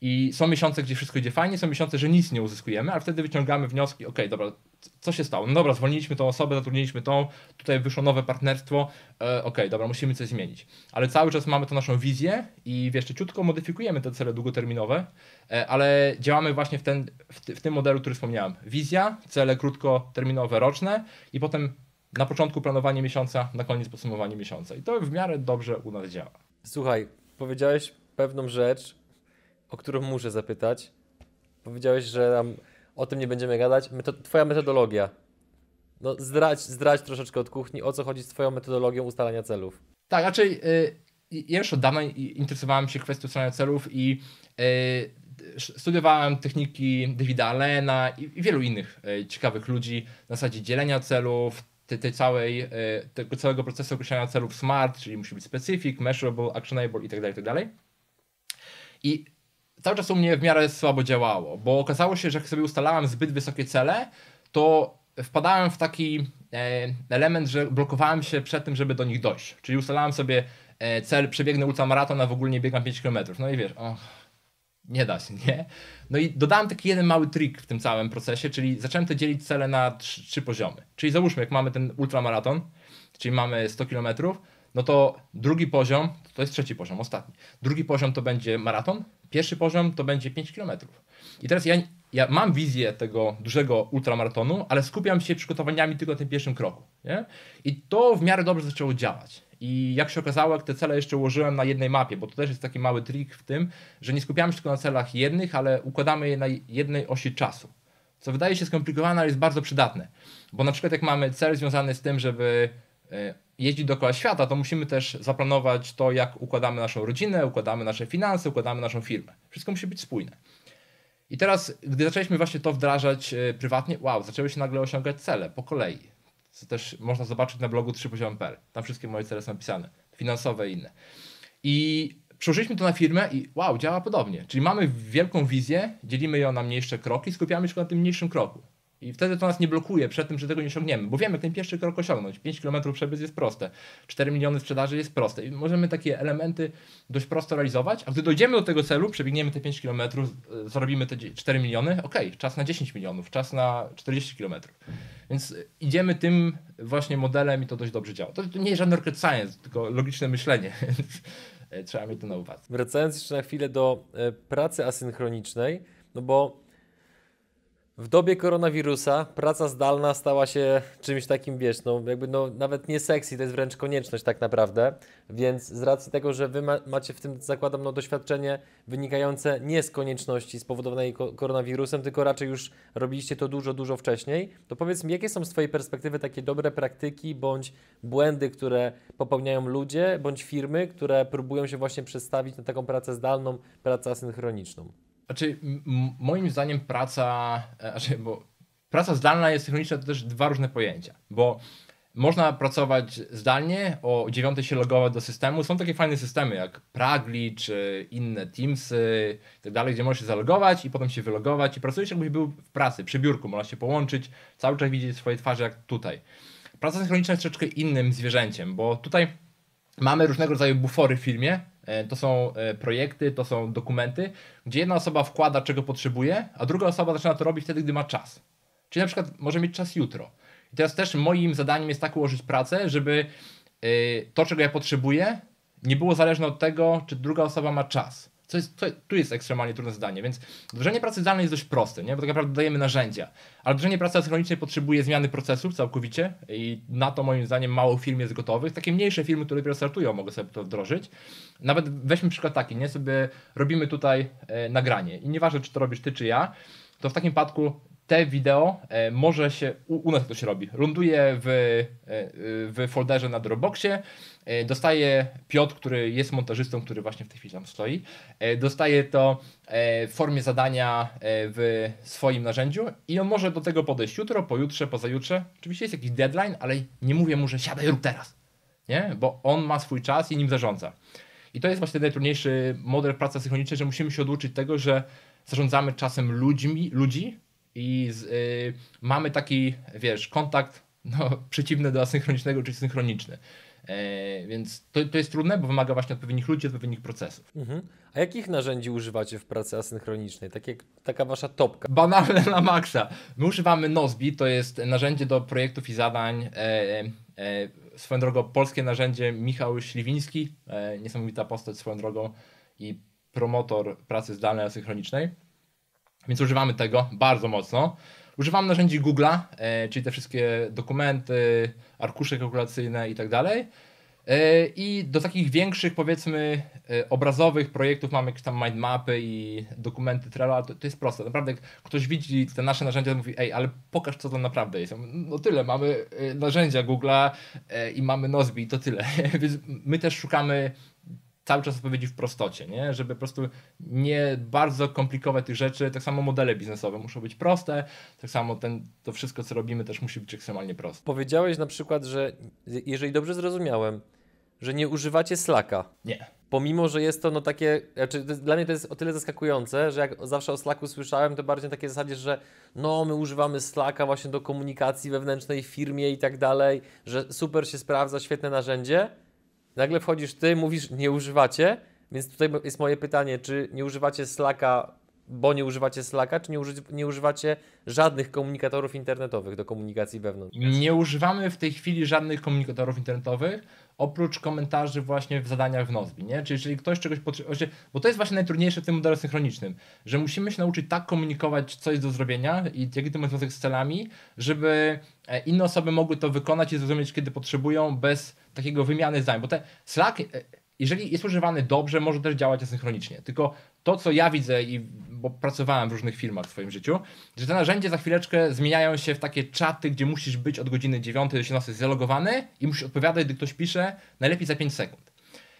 I są miesiące, gdzie wszystko idzie fajnie, są miesiące, że nic nie uzyskujemy, ale wtedy wyciągamy wnioski, ok, dobra, co się stało? No dobra, zwolniliśmy tą osobę, zatrudniliśmy tą, tutaj wyszło nowe partnerstwo, e, ok, dobra, musimy coś zmienić. Ale cały czas mamy tą naszą wizję i wiesz, ciutko modyfikujemy te cele długoterminowe, e, ale działamy właśnie w, ten, w, w tym modelu, który wspomniałem. Wizja, cele krótkoterminowe, roczne i potem na początku planowanie miesiąca, na koniec podsumowanie miesiąca. I to w miarę dobrze u nas działa. Słuchaj, powiedziałeś pewną rzecz, o którą muszę zapytać. Powiedziałeś, że tam o tym nie będziemy gadać. Twoja metodologia. No zdradź, zdradź troszeczkę od kuchni, o co chodzi z twoją metodologią ustalania celów. Tak, raczej y, ja już od dawna interesowałem się kwestią ustalania celów i y, studiowałem techniki Davida Allena i, i wielu innych y, ciekawych ludzi na zasadzie dzielenia celów, tej, tej całej, y, tego całego procesu określania celów SMART, czyli musi być specific, measurable, actionable itd., itd. I cały czas u mnie w miarę słabo działało, bo okazało się, że jak sobie ustalałem zbyt wysokie cele, to wpadałem w taki e, element, że blokowałem się przed tym, żeby do nich dojść. Czyli ustalałem sobie e, cel, przebiegnę ultramaraton, a w ogóle nie biegam 5 km. No i wiesz, och, nie da się, nie? No i dodałem taki jeden mały trik w tym całym procesie, czyli zacząłem te dzielić cele na trzy, trzy poziomy. Czyli załóżmy, jak mamy ten ultramaraton, czyli mamy 100 km, no to drugi poziom, to jest trzeci poziom, ostatni. Drugi poziom to będzie maraton, pierwszy poziom to będzie 5 km. I teraz ja, ja mam wizję tego dużego ultramaratonu, ale skupiam się przygotowaniami tylko na tym pierwszym kroku. Nie? I to w miarę dobrze zaczęło działać. I jak się okazało, jak te cele jeszcze ułożyłem na jednej mapie, bo to też jest taki mały trik w tym, że nie skupiamy się tylko na celach jednych, ale układamy je na jednej osi czasu. Co wydaje się skomplikowane, ale jest bardzo przydatne. Bo na przykład jak mamy cel związany z tym, żeby jeździć dookoła świata, to musimy też zaplanować to, jak układamy naszą rodzinę, układamy nasze finanse, układamy naszą firmę. Wszystko musi być spójne. I teraz, gdy zaczęliśmy właśnie to wdrażać e, prywatnie, wow, zaczęły się nagle osiągać cele po kolei. Co też można zobaczyć na blogu 3poziom.pl. Tam wszystkie moje cele są napisane, finansowe i inne. I przełożyliśmy to na firmę i wow, działa podobnie. Czyli mamy wielką wizję, dzielimy ją na mniejsze kroki, skupiamy się na tym mniejszym kroku. I wtedy to nas nie blokuje przed tym, że tego nie osiągniemy, bo wiemy, jak ten pierwszy krok osiągnąć. 5 km przebiec jest proste, 4 miliony sprzedaży jest proste i możemy takie elementy dość prosto realizować, a gdy dojdziemy do tego celu, przebiegniemy te 5 km, zarobimy te 4 miliony, ok, czas na 10 milionów, czas na 40 km. Więc idziemy tym właśnie modelem i to dość dobrze działa. To, to nie jest żaden rocket science, tylko logiczne myślenie, *laughs* więc trzeba mieć to na uwadze. Wracając jeszcze na chwilę do e, pracy asynchronicznej, no bo w dobie koronawirusa praca zdalna stała się czymś takim, wiesz, no jakby no nawet nie sexy, to jest wręcz konieczność tak naprawdę, więc z racji tego, że Wy ma, macie w tym, zakładam, no doświadczenie wynikające nie z konieczności spowodowanej ko koronawirusem, tylko raczej już robiliście to dużo, dużo wcześniej, to powiedz mi, jakie są z Twojej perspektywy takie dobre praktyki bądź błędy, które popełniają ludzie bądź firmy, które próbują się właśnie przestawić na taką pracę zdalną, pracę asynchroniczną? Znaczy, moim zdaniem praca, e, znaczy, bo praca zdalna i synchroniczna to też dwa różne pojęcia, bo można pracować zdalnie, o 9 się logować do systemu. Są takie fajne systemy jak Pragli czy inne Teamsy i tak dalej, gdzie możesz się zalogować i potem się wylogować i pracujesz jakbyś był w pracy, przy biurku, można się połączyć, cały czas widzieć swoje twarze jak tutaj. Praca synchroniczna jest troszeczkę innym zwierzęciem, bo tutaj mamy różnego rodzaju bufory w filmie, to są e, projekty, to są dokumenty, gdzie jedna osoba wkłada, czego potrzebuje, a druga osoba zaczyna to robić wtedy, gdy ma czas. Czyli na przykład może mieć czas jutro. I teraz też moim zadaniem jest tak ułożyć pracę, żeby e, to, czego ja potrzebuję, nie było zależne od tego, czy druga osoba ma czas. Co jest, to, tu jest ekstremalnie trudne zadanie, więc wdrożenie pracy zdalnej jest dość proste, nie? bo tak naprawdę dajemy narzędzia, ale wdrożenie pracy asynchronicznej potrzebuje zmiany procesów całkowicie i na to moim zdaniem mało firm jest gotowych. Takie mniejsze firmy, które dopiero startują, mogą sobie to wdrożyć. Nawet weźmy przykład taki, nie? sobie robimy tutaj e, nagranie i nieważne czy to robisz ty czy ja, to w takim przypadku te wideo e, może się, u, u nas to się robi, ląduje w, e, w folderze na Dropboxie, e, dostaje Piotr, który jest montażystą, który właśnie w tej chwili tam stoi, dostaje to w formie zadania w swoim narzędziu i on może do tego podejść jutro, pojutrze, pozajutrze. Oczywiście jest jakiś deadline, ale nie mówię mu, że siadaj rób teraz, nie? bo on ma swój czas i nim zarządza. I to jest właśnie najtrudniejszy model pracy synchronicznej, że musimy się oduczyć tego, że zarządzamy czasem ludźmi, ludzi, i z, y, mamy taki, wiesz, kontakt no, *laughs* przeciwny do asynchronicznego, czy synchroniczny. E, więc to, to jest trudne, bo wymaga właśnie odpowiednich ludzi, odpowiednich procesów. Mhm. A jakich narzędzi używacie w pracy asynchronicznej? Takie, taka wasza topka. Banalne *laughs* na maksa. My używamy Nozbi, to jest narzędzie do projektów i zadań. E, e, swoją drogą polskie narzędzie Michał Śliwiński, e, niesamowita postać swoją drogą i promotor pracy zdalnej asynchronicznej. Więc używamy tego bardzo mocno. Używam narzędzi Google'a, e, czyli te wszystkie dokumenty, arkusze kalkulacyjne i tak dalej. E, I do takich większych, powiedzmy, e, obrazowych projektów mamy jakieś tam mindmapy i dokumenty Trello, to, to jest proste. Naprawdę, jak ktoś widzi te nasze narzędzia, to mówi, ej, ale pokaż, co to naprawdę jest. No tyle, mamy narzędzia Google'a i mamy Nozbi to tyle. *laughs* Więc my też szukamy cały czas odpowiedzi w prostocie, nie? żeby po prostu nie bardzo komplikować tych rzeczy. Tak samo modele biznesowe muszą być proste, tak samo ten, to wszystko, co robimy, też musi być ekstremalnie proste. Powiedziałeś na przykład, że jeżeli dobrze zrozumiałem, że nie używacie Slacka. Nie. Pomimo, że jest to no takie, znaczy dla mnie to jest o tyle zaskakujące, że jak zawsze o Slacku słyszałem, to bardziej na takiej zasadzie, że no my używamy Slacka właśnie do komunikacji wewnętrznej w firmie i tak dalej, że super się sprawdza, świetne narzędzie. Nagle wchodzisz ty, mówisz nie używacie, więc tutaj jest moje pytanie, czy nie używacie Slacka, bo nie używacie Slacka, czy nie, uży, nie używacie żadnych komunikatorów internetowych do komunikacji wewnątrz? Nie używamy w tej chwili żadnych komunikatorów internetowych, oprócz komentarzy właśnie w zadaniach w Nozbi, nie? Czyli jeżeli ktoś czegoś potrzebuje, bo to jest właśnie najtrudniejsze w tym modelu synchronicznym, że musimy się nauczyć tak komunikować, co jest do zrobienia i jaki to ma związek z celami, żeby e, inne osoby mogły to wykonać i zrozumieć, kiedy potrzebują, bez takiego wymiany zdań, bo te Slack, e, jeżeli jest używany dobrze, może też działać asynchronicznie, tylko to, co ja widzę i bo pracowałem w różnych firmach w swoim życiu, że te narzędzia za chwileczkę zmieniają się w takie czaty, gdzie musisz być od godziny 9 do 18 zalogowany i musisz odpowiadać, gdy ktoś pisze, najlepiej za 5 sekund.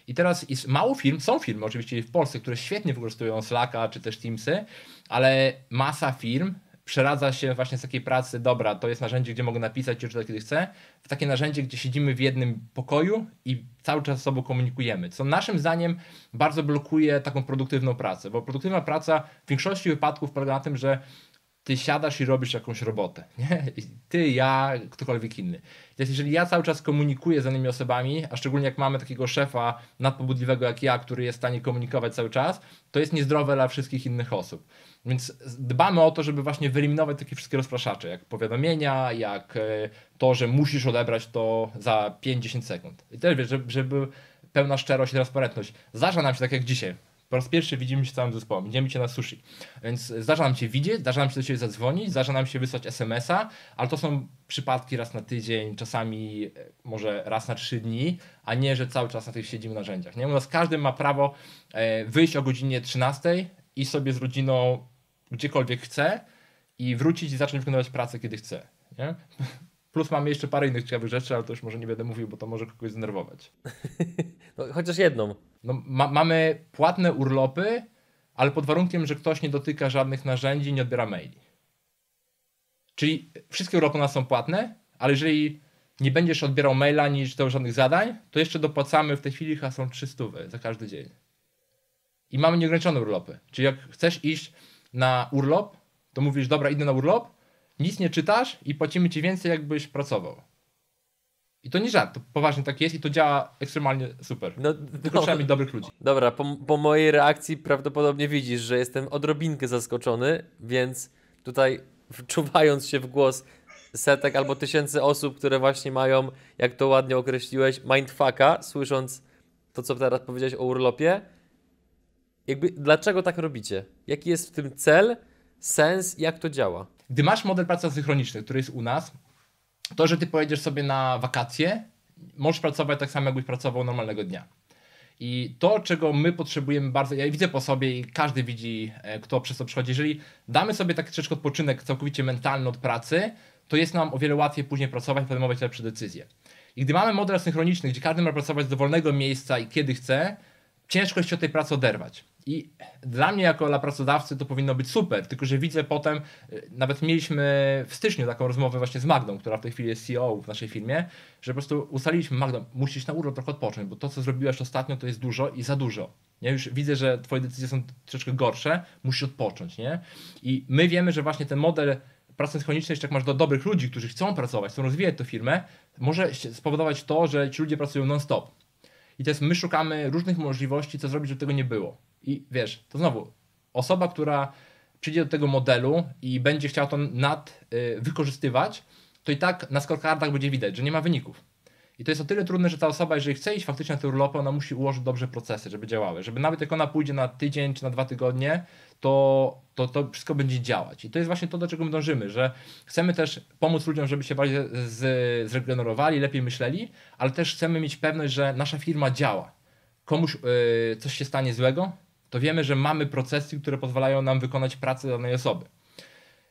I teraz jest mało firm, są firmy oczywiście w Polsce, które świetnie wykorzystują Slacka czy też Teamsy, ale masa firm przeradza się właśnie z takiej pracy, dobra, to jest narzędzie, gdzie mogę napisać i czytać kiedy chcę, w takie narzędzie, gdzie siedzimy w jednym pokoju i cały czas z sobą komunikujemy. Co naszym zdaniem bardzo blokuje taką produktywną pracę, bo produktywna praca w większości wypadków polega na tym, że ty siadasz i robisz jakąś robotę. *laughs* Nie? Ty, ja, ktokolwiek inny. Więc jeżeli ja cały czas komunikuję z danymi osobami, a szczególnie jak mamy takiego szefa nadpobudliwego jak ja, który jest w stanie komunikować cały czas, to jest niezdrowe dla wszystkich innych osób. Więc dbamy o to, żeby właśnie wyeliminować takie wszystkie rozpraszacze, jak powiadomienia, jak e, to, że musisz odebrać to za 5-10 sekund. I też wiesz, żeby, pełna szczerość i transparentność. Zdarza nam się tak jak dzisiaj. Po raz pierwszy widzimy się całym zespołem, idziemy cię na sushi. Więc zdarza nam się widzieć, zdarza nam się do ciebie zadzwonić, zdarza nam się wysłać SMS-a, ale to są przypadki raz na tydzień, czasami e, może raz na trzy dni, a nie, że cały czas na tych siedzimy narzędziach. Nie? U nas każdy ma prawo e, wyjść o godzinie 13 i sobie z rodziną gdziekolwiek chce i wrócić i zacząć wykonywać pracę, kiedy chce. Nie? *laughs* Plus mamy jeszcze parę innych ciekawych rzeczy, ale to już może nie będę mówił, bo to może kogoś zdenerwować. *laughs* No, chociaż jedną. No, ma mamy płatne urlopy, ale pod warunkiem, że ktoś nie dotyka żadnych narzędzi, nie odbiera maili. Czyli wszystkie urlopy u nas są płatne, ale jeżeli nie będziesz odbierał maila, nie czytał żadnych zadań, to jeszcze dopłacamy w tej chwili chyba są 300 za każdy dzień. I mamy nieograniczone urlopy. Czyli jak chcesz iść na urlop, to mówisz, dobra, idę na urlop, nic nie czytasz i płacimy ci więcej, jakbyś pracował. I to nie żart, to poważnie tak jest i to działa ekstremalnie super. No, Tylko no, trzeba mieć dobrych ludzi. Dobra, po, po mojej reakcji prawdopodobnie widzisz, że jestem odrobinkę zaskoczony, więc tutaj wczuwając się w głos setek albo tysięcy osób, które właśnie mają, jak to ładnie określiłeś, mindfucka, słysząc to, co teraz powiedziałeś o urlopie, jakby dlaczego tak robicie? Jaki jest w tym cel, sens, jak to działa? Gdy masz model pracy asynchroniczny, który jest u nas, to, że ty pojedziesz sobie na wakacje, możesz pracować tak samo, jakbyś pracował normalnego dnia. I to, czego my potrzebujemy bardzo, ja widzę po sobie i każdy widzi, e, kto przez to przychodzi, jeżeli damy sobie taki troszeczkę odpoczynek całkowicie mentalny od pracy, to jest nam o wiele łatwiej później pracować i podejmować lepsze decyzje. I gdy mamy model asynchroniczny, gdzie każdy ma pracować z dowolnego miejsca i kiedy chce, ciężko się od tej pracy oderwać. I dla mnie, jako dla pracodawcy, to powinno być super, tylko że widzę potem, y, nawet mieliśmy w styczniu taką rozmowę właśnie z Magdą, która w tej chwili jest CEO w naszej firmie, że po prostu ustaliliśmy, Magda, musisz na urlop trochę odpocząć, bo to, co zrobiłaś ostatnio, to jest dużo i za dużo. Ja już widzę, że twoje decyzje są troszeczkę gorsze, musisz odpocząć, nie? I my wiemy, że właśnie ten model pracy synchronicznej, jeszcze jak masz do dobrych ludzi, którzy chcą pracować, chcą rozwijać tę firmę, może spowodować to, że ci ludzie pracują non-stop. I teraz my szukamy różnych możliwości, co zrobić, żeby tego nie było. I wiesz, to znowu, osoba, która przyjdzie do tego modelu i będzie chciała to nad y, wykorzystywać, to i tak na scorecardach będzie widać, że nie ma wyników. I to jest o tyle trudne, że ta osoba, jeżeli chce iść faktycznie na te urlopy, ona musi ułożyć dobrze procesy, żeby działały. Żeby nawet jak ona pójdzie na tydzień czy na dwa tygodnie, to, to, to wszystko będzie działać. I to jest właśnie to, do czego my dążymy, że chcemy też pomóc ludziom, żeby się bardziej z, zregenerowali, lepiej myśleli, ale też chcemy mieć pewność, że nasza firma działa. Komuś yy, coś się stanie złego, to wiemy, że mamy procesy, które pozwalają nam wykonać pracę danej osoby.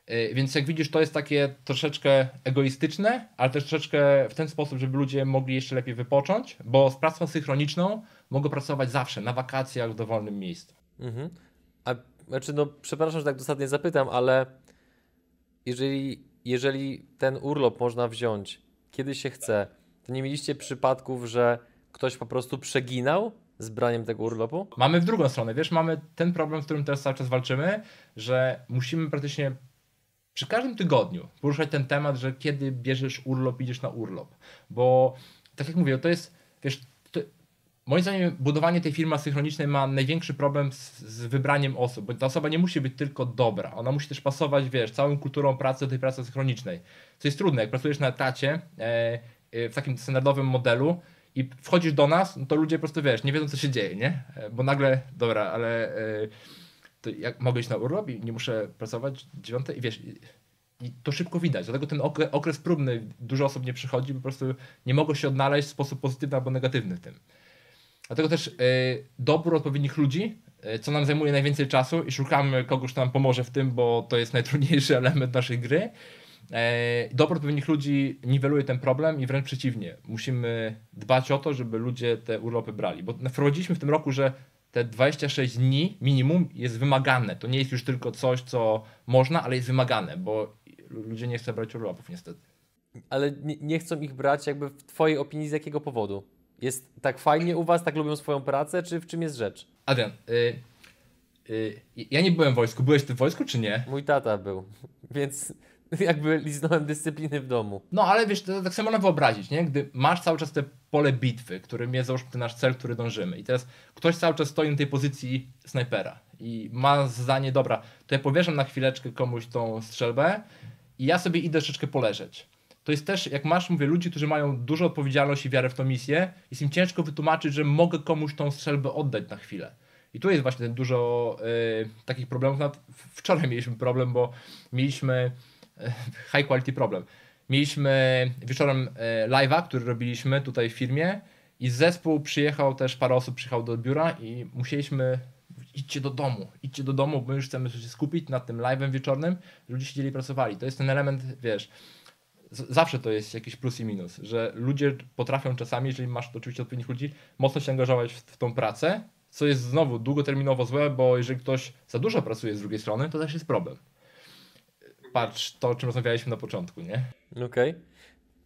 Yy, więc jak widzisz, to jest takie troszeczkę egoistyczne, ale też troszeczkę w ten sposób, żeby ludzie mogli jeszcze lepiej wypocząć, bo z pracą synchroniczną mogą pracować zawsze, na wakacjach, w dowolnym miejscu. Mhm. A znaczy, no, przepraszam, że tak dosadnie zapytam, ale jeżeli, jeżeli ten urlop można wziąć, kiedy się chce, to nie mieliście przypadków, że ktoś po prostu przeginał z braniem tego urlopu? Mamy w drugą stronę, wiesz, mamy ten problem, z którym teraz cały czas walczymy, że musimy praktycznie przy każdym tygodniu poruszać ten temat, że kiedy bierzesz urlop, idziesz na urlop. Bo tak jak mówię, to jest, wiesz, Moim zdaniem budowanie tej firmy asynchronicznej ma największy problem z, z, wybraniem osób, bo ta osoba nie musi być tylko dobra, ona musi też pasować, wiesz, całą kulturą pracy do tej pracy asynchronicznej. Co jest trudne, jak pracujesz na etacie e, e, w takim standardowym modelu i wchodzisz do nas, no to ludzie po prostu, wiesz, nie wiedzą co się dzieje, nie? E, bo nagle, dobra, ale e, to jak mogę iść na urlop i nie muszę pracować dziewiąte i wiesz... I, i to szybko widać. Dlatego ten okres, okres próbny, dużo osób nie przychodzi, po prostu nie mogą się odnaleźć w sposób pozytywny albo negatywny w tym. Dlatego też y, dobór odpowiednich ludzi, y, co nam zajmuje najwięcej czasu i szukamy kogoś, kto nam pomoże w tym, bo to jest najtrudniejszy *laughs* element naszej gry. E, dobór odpowiednich ludzi niweluje ten problem i wręcz przeciwnie. Musimy dbać o to, żeby ludzie te urlopy brali. Bo wprowadziliśmy w tym roku, że te 26 dni minimum jest wymagane. To nie jest już tylko coś, co można, ale jest wymagane, bo ludzie nie chcą brać urlopów niestety. Ale nie, nie chcą ich brać jakby w twojej opinii z jakiego powodu? Jest tak fajnie u was, tak lubią swoją pracę, czy w czym jest rzecz? Adrian, y, y, ja nie byłem w wojsku. Byłeś ty w wojsku, czy nie? Mój tata był, więc *laughs* jakby liznąłem dyscypliny w domu. No ale wiesz, to tak samo można wyobrazić, nie? Gdy masz cały czas te pole bitwy, którym jest załóżmy ten nasz cel, który dążymy i teraz ktoś cały czas stoi na tej pozycji snajpera i ma zdanie, dobra, to ja powierzam na chwileczkę komuś tą strzelbę i ja sobie idę troszeczkę poleżeć to jest też, jak masz, mówię, ludzi, którzy mają dużo odpowiedzialności i wiarę w tą misję, jest im ciężko wytłumaczyć, że mogę komuś tą strzelbę oddać na chwilę. I tu jest właśnie dużo y, takich problemów. Nawet wczoraj mieliśmy problem, bo mieliśmy *laughs* high quality problem. Mieliśmy wieczorem y, live'a, który robiliśmy tutaj w firmie i zespół przyjechał też, parę osób przyjechał do biura i musieliśmy idźcie do domu, idźcie do domu, bo już chcemy się skupić nad tym live'em wieczornym, ludzie siedzieli pracowali. To jest ten element, wiesz, zawsze to jest jakiś plus i minus, że ludzie potrafią czasami, jeżeli masz oczywiście odpowiednich ludzi, mocno się angażować w, w tą pracę, co jest znowu długoterminowo złe, bo jeżeli ktoś za dużo pracuje z drugiej strony, to też jest problem. Patrz to, o czym rozmawialiśmy na początku, nie? Okej. Okay.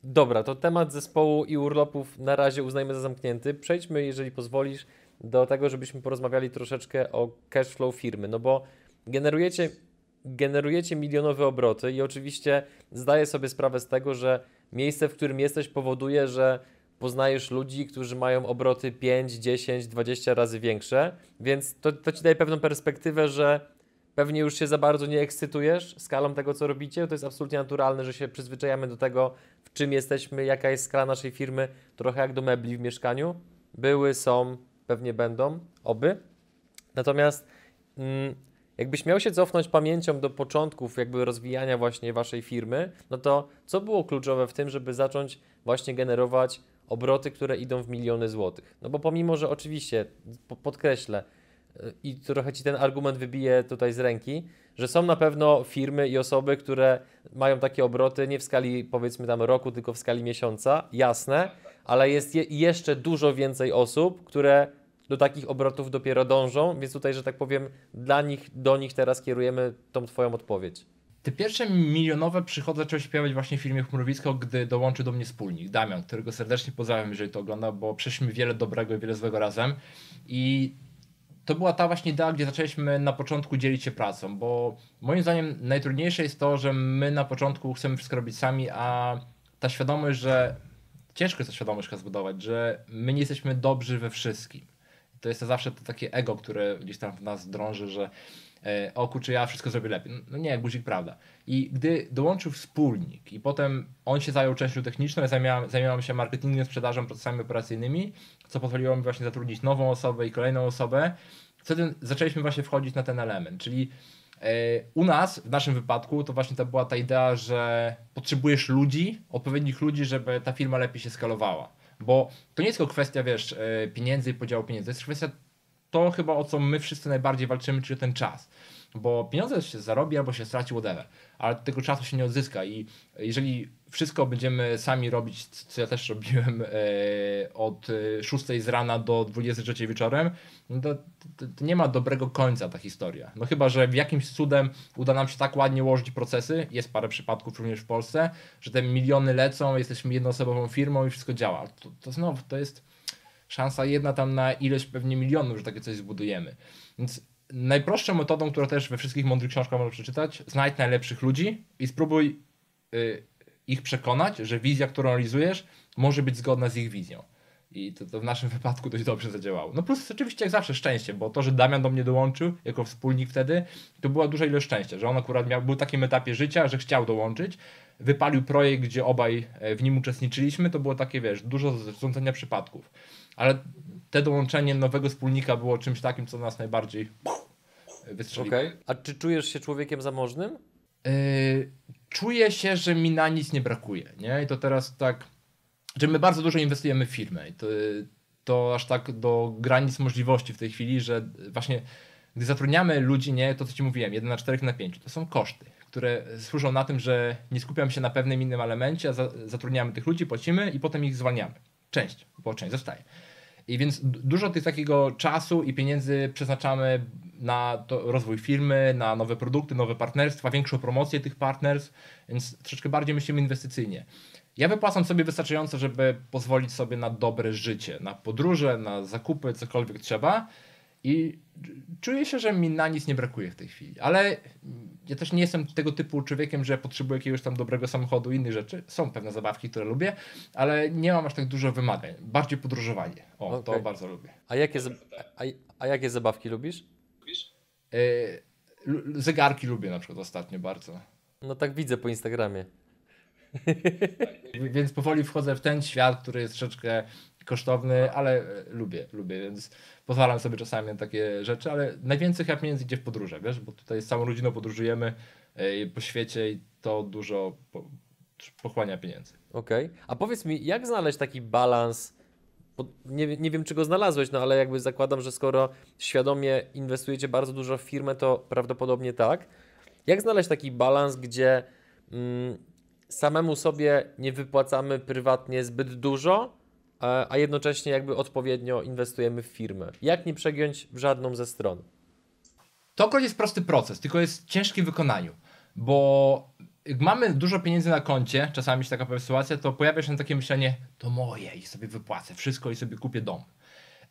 Dobra, to temat zespołu i urlopów na razie uznajmy za zamknięty. Przejdźmy, jeżeli pozwolisz, do tego, żebyśmy porozmawiali troszeczkę o cashflow firmy, no bo generujecie generujecie milionowe obroty i oczywiście zdaję sobie sprawę z tego, że miejsce, w którym jesteś powoduje, że poznajesz ludzi, którzy mają obroty 5, 10, 20 razy większe, więc to, to ci daje pewną perspektywę, że pewnie już się za bardzo nie ekscytujesz skalą tego, co robicie. To jest absolutnie naturalne, że się przyzwyczajamy do tego, w czym jesteśmy, jaka jest skala naszej firmy, trochę jak do mebli w mieszkaniu. Były, są, pewnie będą, oby. Natomiast mm, Jakbyś miał się cofnąć pamięcią do początków jakby rozwijania właśnie waszej firmy, no to co było kluczowe w tym, żeby zacząć właśnie generować obroty, które idą w miliony złotych? No bo pomimo, że oczywiście, podkreślę, i trochę ci ten argument wybije tutaj z ręki, że są na pewno firmy i osoby, które mają takie obroty nie w skali powiedzmy tam roku, tylko w skali miesiąca, jasne, ale jest je jeszcze dużo więcej osób, które do takich obrotów dopiero dążą, więc tutaj, że tak powiem, dla nich, do nich teraz kierujemy tą Twoją odpowiedź. Te pierwsze milionowe przychody zaczęły się pojawiać właśnie w firmie Chmurowisko, gdy dołączył do mnie wspólnik, Damian, którego serdecznie pozdrawiam, jeżeli to ogląda, bo przeszliśmy wiele dobrego i wiele złego razem. I to była ta właśnie idea, gdzie zaczęliśmy na początku dzielić się pracą, bo moim zdaniem najtrudniejsze jest to, że my na początku chcemy wszystko robić sami, a ta świadomość, że ciężko jest ta świadomość zbudować, że my nie jesteśmy dobrzy we wszystkim. To jest to zawsze to takie ego, które gdzieś tam w nas drąży, że e, o kurczę, ja wszystko zrobię lepiej. No nie, guzik prawda. I gdy dołączył wspólnik i potem on się zajął częścią techniczną, ja zajmowałem się marketingiem, sprzedażą, procesami operacyjnymi, co pozwoliło mi właśnie zatrudnić nową osobę i kolejną osobę. Wtedy zaczęliśmy właśnie wchodzić na ten element, czyli e, u nas, w naszym wypadku, to właśnie to była ta idea, że potrzebujesz ludzi, odpowiednich ludzi, żeby ta firma lepiej się skalowała. Bo to nie jest tylko kwestia, wiesz, e, pieniędzy i podziału pieniędzy, to jest kwestia to chyba o co my wszyscy najbardziej walczymy, czyli ten czas. Bo pieniądze się zarobi albo się straci, whatever, ale tego czasu się nie odzyska i jeżeli wszystko będziemy sami robić, co ja też robiłem e, od 6 z rana do 23 wieczorem, no to, to, to, nie ma dobrego końca ta historia. No chyba, że w jakimś cudem uda nam się tak ładnie ułożyć procesy, jest parę przypadków również w Polsce, że te miliony lecą, jesteśmy jednoosobową firmą i wszystko działa. To, to znowu, to jest szansa jedna tam na ileś pewnie milionów, że takie coś zbudujemy. Więc najprostszą metodą, którą też we wszystkich mądrych książkach można przeczytać, znajdź najlepszych ludzi i spróbuj y, ich przekonać, że wizja, którą realizujesz, może być zgodna z ich wizją. I to, to, w naszym *laughs* wypadku dość dobrze zadziałało. No plus oczywiście jak zawsze szczęście, bo to, że Damian do mnie dołączył jako wspólnik wtedy, to była duża ilość szczęścia, że on akurat miał, był w takim etapie życia, że chciał dołączyć, wypalił projekt, gdzie obaj e, w nim uczestniczyliśmy, to było takie, wiesz, dużo zrządzenia przypadków. Ale te dołączenie nowego wspólnika było czymś takim, co nas najbardziej wystrzeliło. Okay. A czy czujesz się człowiekiem zamożnym? Yy, czuję się, że mi na nic nie brakuje, nie? I to teraz tak, że my bardzo dużo inwestujemy w firmę i to, to aż tak do granic możliwości w tej chwili, że właśnie gdy zatrudniamy ludzi, nie, to co Ci mówiłem, 1 na 4 na 5, to są koszty, które służą na tym, że nie skupiam się na pewnym innym elemencie, zatrudniamy tych ludzi, płacimy i potem ich zwalniamy. Część, bo część zostaje. I więc dużo tych takiego czasu i pieniędzy przeznaczamy na rozwój firmy, na nowe produkty, nowe partnerstwa, większą promocję tych partnerstw, więc troszeczkę bardziej myślimy inwestycyjnie. Ja wypłacam sobie wystarczająco, żeby pozwolić sobie na dobre życie, na podróże, na zakupy, cokolwiek trzeba i czuję się, że mi na nic nie brakuje w tej chwili, ale ja też nie jestem tego typu człowiekiem, że potrzebuję jakiegoś tam dobrego samochodu i innych rzeczy. Są pewne zabawki, które lubię, ale nie mam aż tak dużo wymagań. Bardziej podróżowanie. O, okay. to bardzo lubię. A jakie, a, a jakie zabawki lubisz? Yy, zegarki lubię na przykład ostatnio bardzo. No tak widzę po Instagramie. *laughs* Więc powoli wchodzę w ten świat, który jest troszeczkę kosztowny, ale e, lubię, lubię, więc pozwalam sobie czasami na takie rzeczy, ale najwięcej chyba pieniędzy idzie w podróże, wiesz, bo tutaj z całą rodziną podróżujemy e, po świecie i to dużo pochłania pieniędzy. Okej, okay. a powiedz mi, jak znaleźć taki balans, nie, nie wiem, czy go znalazłeś, no ale jakby zakładam, że skoro świadomie inwestujecie bardzo dużo w firmę, to prawdopodobnie tak. Jak znaleźć taki balans, gdzie mm, samemu sobie nie wypłacamy prywatnie zbyt dużo, a jednocześnie jakby odpowiednio inwestujemy w firmę. Jak nie przegiąć w żadną ze stron? To akurat jest prosty proces, tylko jest ciężki w wykonaniu, bo jak mamy dużo pieniędzy na koncie, czasami się taka sytuacja, to pojawia się takie myślenie, to moje i sobie wypłacę wszystko i sobie kupię dom.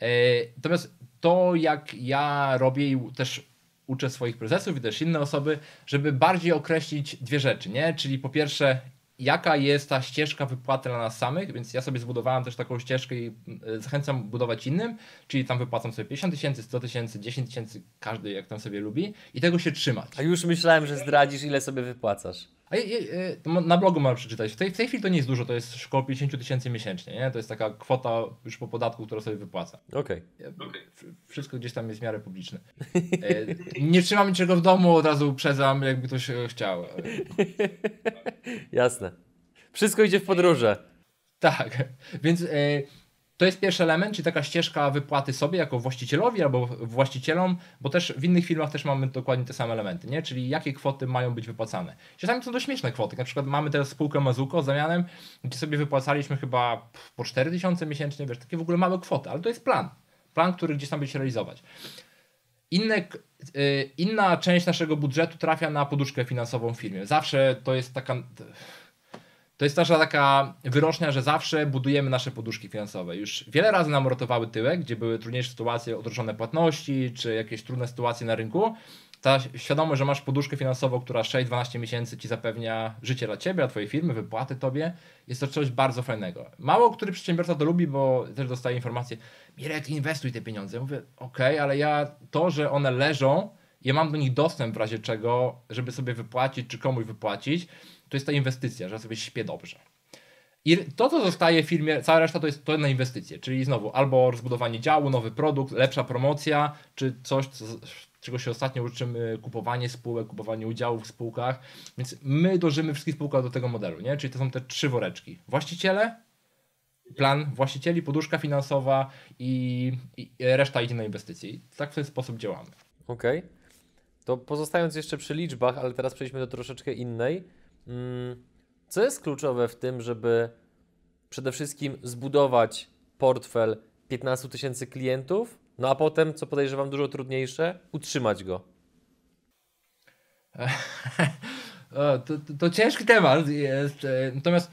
E, natomiast to jak ja robię i też uczę swoich prezesów i też inne osoby, żeby bardziej określić dwie rzeczy, nie? Czyli po pierwsze, jaka jest ta ścieżka wypłaty dla nas samych, więc ja sobie zbudowałem też taką ścieżkę i e, zachęcam budować innym, czyli tam wypłacam sobie 50 tysięcy, 100 tysięcy, 10 tysięcy, każdy jak tam sobie lubi i tego się trzymać. A już myślałem, że zdradzisz ile sobie wypłacasz. A na blogu mam przeczytać. W tej, w tej chwili to nie jest dużo, to jest około 50 tysięcy miesięcznie. Nie? To jest taka kwota już po podatku, którą sobie wypłaca. Okej. Okay. Wszystko gdzieś tam jest w miarę publiczne. E, *laughs* nie trzymam niczego w domu, od razu uprzedzam, jakby ktoś e, chciał. *laughs* Jasne. Wszystko idzie w podróże. Tak, więc to jest pierwszy element, czyli taka ścieżka wypłaty sobie jako właścicielowi albo właścicielom, bo też w innych firmach też mamy dokładnie te same elementy, nie? Czyli jakie kwoty mają być wypłacane. Czasami są to śmieszne kwoty. Na przykład mamy teraz spółkę Mazuko z zamianem, gdzie sobie wypłacaliśmy chyba po 4000 miesięcznie, wiesz, takie w ogóle małe kwoty, ale to jest plan. Plan, który gdzieś tam będzie się realizować. Inne, yy, inna część naszego budżetu trafia na poduszkę finansową w firmie. Zawsze to jest taka to jest nasza taka wyrocznia, że zawsze budujemy nasze poduszki finansowe. Już wiele razy nam ratowały tyłek, gdzie były trudniejsze sytuacje, odroczone płatności, czy jakieś trudne sytuacje na rynku. Ta świadomość, że masz poduszkę finansową, która 6-12 miesięcy ci zapewnia życie dla ciebie, dla twojej firmy, wypłaty tobie, jest to coś bardzo fajnego. Mało który przedsiębiorca to lubi, bo też dostaje informacje, Mirek, inwestuj te pieniądze. Ja mówię, okej, okay, ale ja to, że one leżą, ja mam do nich dostęp w razie czego, żeby sobie wypłacić, czy komuś wypłacić, to jest ta inwestycja, że sobie śpię dobrze. I to, co zostaje w firmie, cała reszta to jest to na inwestycje, czyli znowu albo rozbudowanie działu, nowy produkt, lepsza promocja, czy coś, co, czego się ostatnio uczymy, kupowanie spółek, kupowanie udziałów w spółkach. Więc my dążymy wszystkich spółkach do tego modelu, nie? Czyli to są te trzy woreczki. Właściciele, plan właścicieli, poduszka finansowa i, i reszta idzie na inwestycje. I tak w ten sposób działamy. Okej. Okay. To pozostając jeszcze przy liczbach, ale teraz przejdźmy do troszeczkę innej. Mm, co jest kluczowe w tym, żeby przede wszystkim zbudować portfel 15 tysięcy klientów, no a potem, co podejrzewam dużo trudniejsze, utrzymać go? *laughs* to, to, to ciężki temat jest. E, natomiast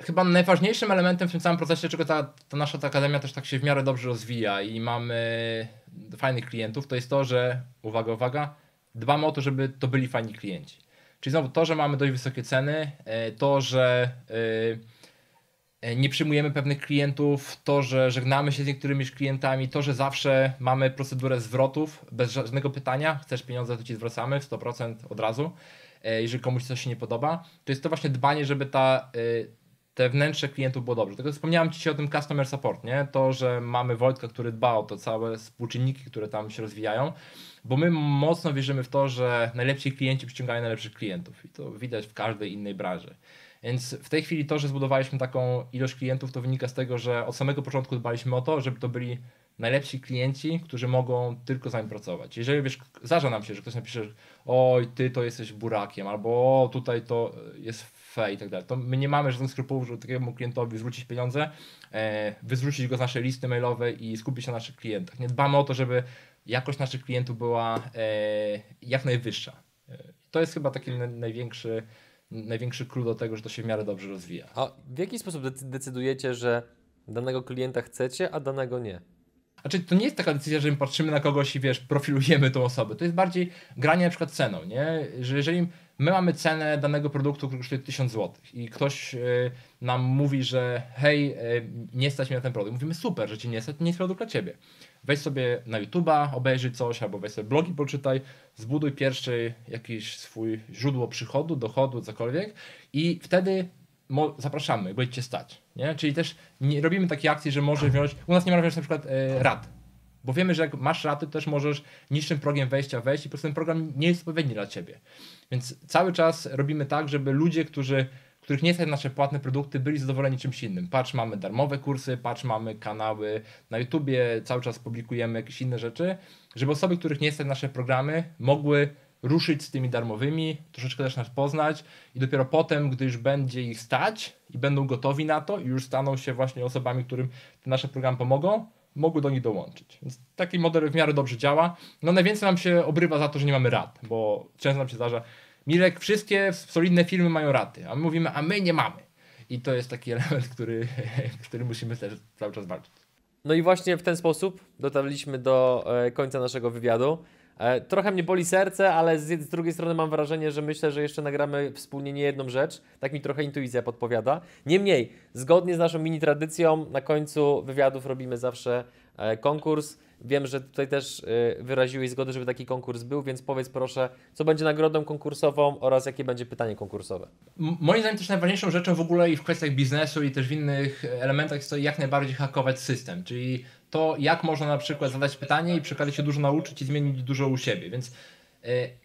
chyba najważniejszym elementem w tym całym procesie, czego ta, ta nasza ta akademia też tak się w miarę dobrze rozwija i mamy fajnych klientów, to jest to, że uwaga, uwaga, dbamy o to, żeby to byli fajni klienci. Czyli znowu to, że mamy dość wysokie ceny, e, to, że e, e, nie przyjmujemy pewnych klientów, to, że żegnamy się z niektórymi klientami, to, że zawsze mamy procedurę zwrotów bez żadnego pytania, chcesz pieniądze, to ci zwracamy 100% od razu, jeżeli komuś coś się nie podoba, to jest to właśnie dbanie, żeby ta te wnętrze klientów było dobrze. Tylko wspomniałem Ci o tym customer support, nie? To, że mamy Wojtka, który dba o to całe współczynniki, które tam się rozwijają, bo my mocno wierzymy w to, że najlepsi klienci przyciągają najlepszych klientów i to widać w każdej innej branży. Więc w tej chwili to, że zbudowaliśmy taką ilość klientów, to wynika z tego, że od samego początku dbaliśmy o to, żeby to byli najlepsi klienci, którzy mogą tylko z nami pracować. Jeżeli wiesz, zdarza nam się, że ktoś napisze, oj, ty to jesteś burakiem, albo o, tutaj to jest fe i tak dalej, to my nie mamy żadnych skrupułów, żeby takiemu klientowi zwrócić pieniądze, e, go z naszej listy mailowej i skupić się na naszych klientach. Nie dbamy o to, żeby jakość naszych klientów była e, jak najwyższa. E, to jest chyba taki największy, największy klucz do tego, że to się w miarę dobrze rozwija. A w jaki sposób decydujecie, że danego klienta chcecie, a danego nie? Znaczy, to nie jest taka decyzja, że my patrzymy na kogoś i wiesz, profilujemy tą osobę. To jest bardziej granie na przykład ceną, nie? Że jeżeli my mamy cenę danego produktu, który kosztuje 1000 zł i ktoś y, nam mówi, że hej, y, nie stać mi na ten produkt. Mówimy super, że ci nie stać, nie jest produkt dla ciebie. Weź sobie na YouTube'a, obejrzyj coś, albo weź sobie blogi, poczytaj, zbuduj pierwszy jakiś swój źródło przychodu, dochodu, cokolwiek i wtedy zapraszamy, będziecie stać. Nie? Czyli też nie robimy takiej akcji, że może wziąć, u nas nie ma wziąć na przykład e, rad, bo wiemy, że jak masz raty, też możesz niższym progiem wejścia wejść i po prostu ten program nie jest odpowiedni dla Ciebie. Więc cały czas robimy tak, żeby ludzie, którzy, których nie stać nasze płatne produkty, byli zadowoleni czymś innym. Patrz, mamy darmowe kursy, patrz, mamy kanały na YouTubie, cały czas publikujemy jakieś inne rzeczy, żeby osoby, których nie stać nasze programy, mogły ruszyć z tymi darmowymi, troszeczkę też nas poznać i dopiero potem, gdy już będzie ich stać i będą gotowi na to i już staną się właśnie osobami, którym te nasze programy pomogą, mogły do nich dołączyć. Więc taki model w miarę dobrze działa. No najwięcej nam się obrywa za to, że nie mamy rad, bo często nam się zdarza, Mirek, wszystkie solidne firmy mają raty, a my mówimy, a my nie mamy. I to jest taki *laughs* element, który, który musimy też cały czas walczyć. No i właśnie w ten sposób dotarliśmy do e, końca naszego wywiadu. E, trochę mnie boli serce, ale z, z, drugiej strony mam wrażenie, że myślę, że jeszcze nagramy wspólnie nie jedną rzecz. Tak mi trochę intuicja podpowiada. Niemniej, zgodnie z naszą mini tradycją, na końcu wywiadów robimy zawsze konkurs. Wiem, że tutaj też e, wyraziłeś zgodę, żeby taki konkurs był, więc powiedz proszę, co będzie nagrodą konkursową oraz jakie będzie pytanie konkursowe. Moim zdaniem też najważniejszą rzeczą w ogóle i w kwestiach biznesu i też w innych elementach jest to jak najbardziej hakować system, czyli to jak można na przykład zadać pytanie i przy się dużo nauczyć i zmienić dużo u siebie, więc e,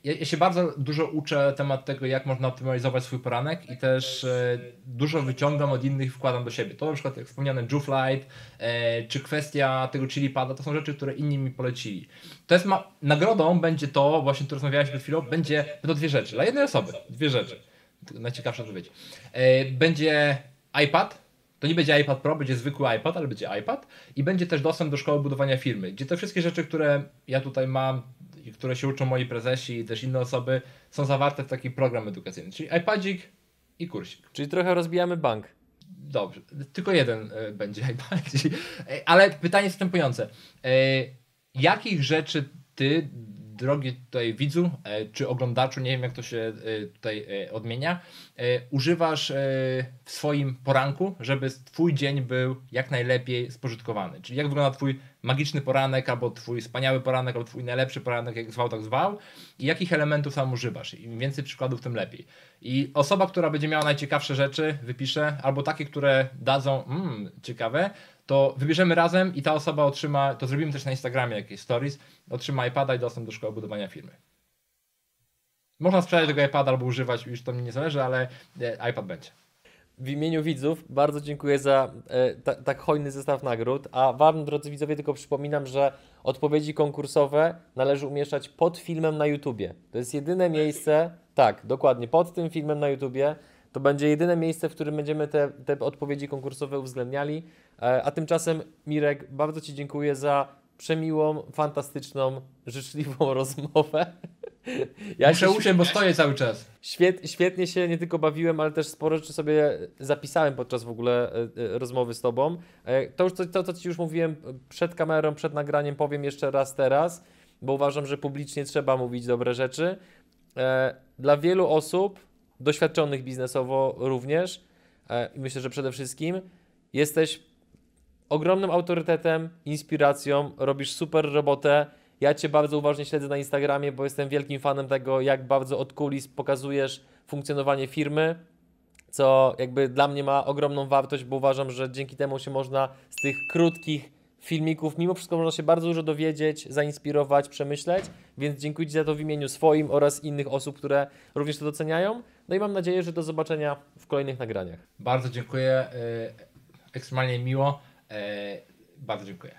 ja, ja, się bardzo dużo uczę temat tego, jak można optymalizować swój poranek i też e, dużo wyciągam od innych wkładam do siebie. To na przykład jak wspomniane Juflight, e, czy kwestia tego chili pada, to są rzeczy, które inni mi polecili. To jest ma- nagrodą będzie to, właśnie tu rozmawiałeś przed chwilą, będzie, będą dwie rzeczy, dla jednej osoby, dwie rzeczy. Najciekawsza odpowiedź. E, będzie iPad, to nie będzie iPad Pro, będzie zwykły iPad, ale będzie iPad i będzie też dostęp do szkoły budowania firmy, gdzie te wszystkie rzeczy, które ja tutaj mam które się uczą moi prezesi i też inne osoby, są zawarte w taki program edukacyjny. Czyli iPadzik, i kursik. Czyli trochę rozbijamy bank. Dobrze, tylko jeden e, będzie najbardziej. E, Ale pytanie następujące. E, jakich rzeczy ty, drogi tutaj widzu, e, czy oglądaczu, nie wiem jak to się e, tutaj e, odmienia, używasz w swoim poranku, żeby twój dzień był jak najlepiej spożytkowany? Czyli jak wygląda twój magiczny poranek, albo twój wspaniały poranek, albo twój najlepszy poranek, jak zwał, tak zwał i jakich elementów tam używasz? Im więcej przykładów, tym lepiej. I osoba, która będzie miała najciekawsze rzeczy, wypisze, albo takie, które dadzą, mm, ciekawe, to wybierzemy razem i ta osoba otrzyma, to zrobimy też na Instagramie jakieś stories, otrzyma iPada i dostęp do szkoły budowania firmy. Można sprzedać tego iPada albo używać, już to mi nie zależy, ale e, iPad będzie. W imieniu widzów bardzo dziękuję za e, ta, tak hojny zestaw nagród, a Wam, drodzy widzowie, tylko przypominam, że odpowiedzi konkursowe należy umieszczać pod filmem na YouTubie. To jest jedyne miejsce, tak, dokładnie, pod tym filmem na YouTubie. To będzie jedyne miejsce, w którym będziemy te, te odpowiedzi konkursowe uwzględniali. E, a tymczasem, Mirek, bardzo Ci dziękuję za przemiłą, fantastyczną, życzliwą *laughs* rozmowę. Ja Muszę usiąść, bo stoję cały czas. Świet, świetnie się nie tylko bawiłem, ale też sporo rzeczy sobie zapisałem podczas w ogóle e, e, rozmowy z Tobą. To, już, to, co Ci już mówiłem przed kamerą, przed nagraniem, powiem jeszcze raz teraz, bo uważam, że publicznie trzeba mówić dobre rzeczy. Dla wielu osób, doświadczonych biznesowo również, e, i myślę, że przede wszystkim, jesteś ogromnym autorytetem, inspiracją, robisz super robotę. Ja Cię bardzo uważnie śledzę na Instagramie, bo jestem wielkim fanem tego, jak bardzo od kulis pokazujesz funkcjonowanie firmy, co jakby dla mnie ma ogromną wartość, bo uważam, że dzięki temu się można z tych krótkich filmików, mimo wszystko można się bardzo dużo dowiedzieć, zainspirować, przemyśleć, więc dziękuję Ci za to w imieniu swoim oraz innych osób, które również to doceniają. No i mam nadzieję, że do zobaczenia w kolejnych nagraniach. Bardzo dziękuję. e, Ekstremalnie miło. E, Bardzo dziękuję.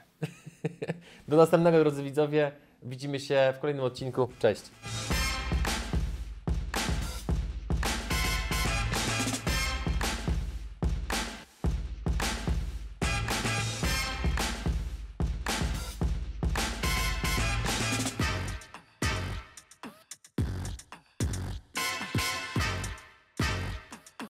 *laughs* Do następnego, drodzy widzowie. Widzimy się w kolejnym odcinku. Cześć.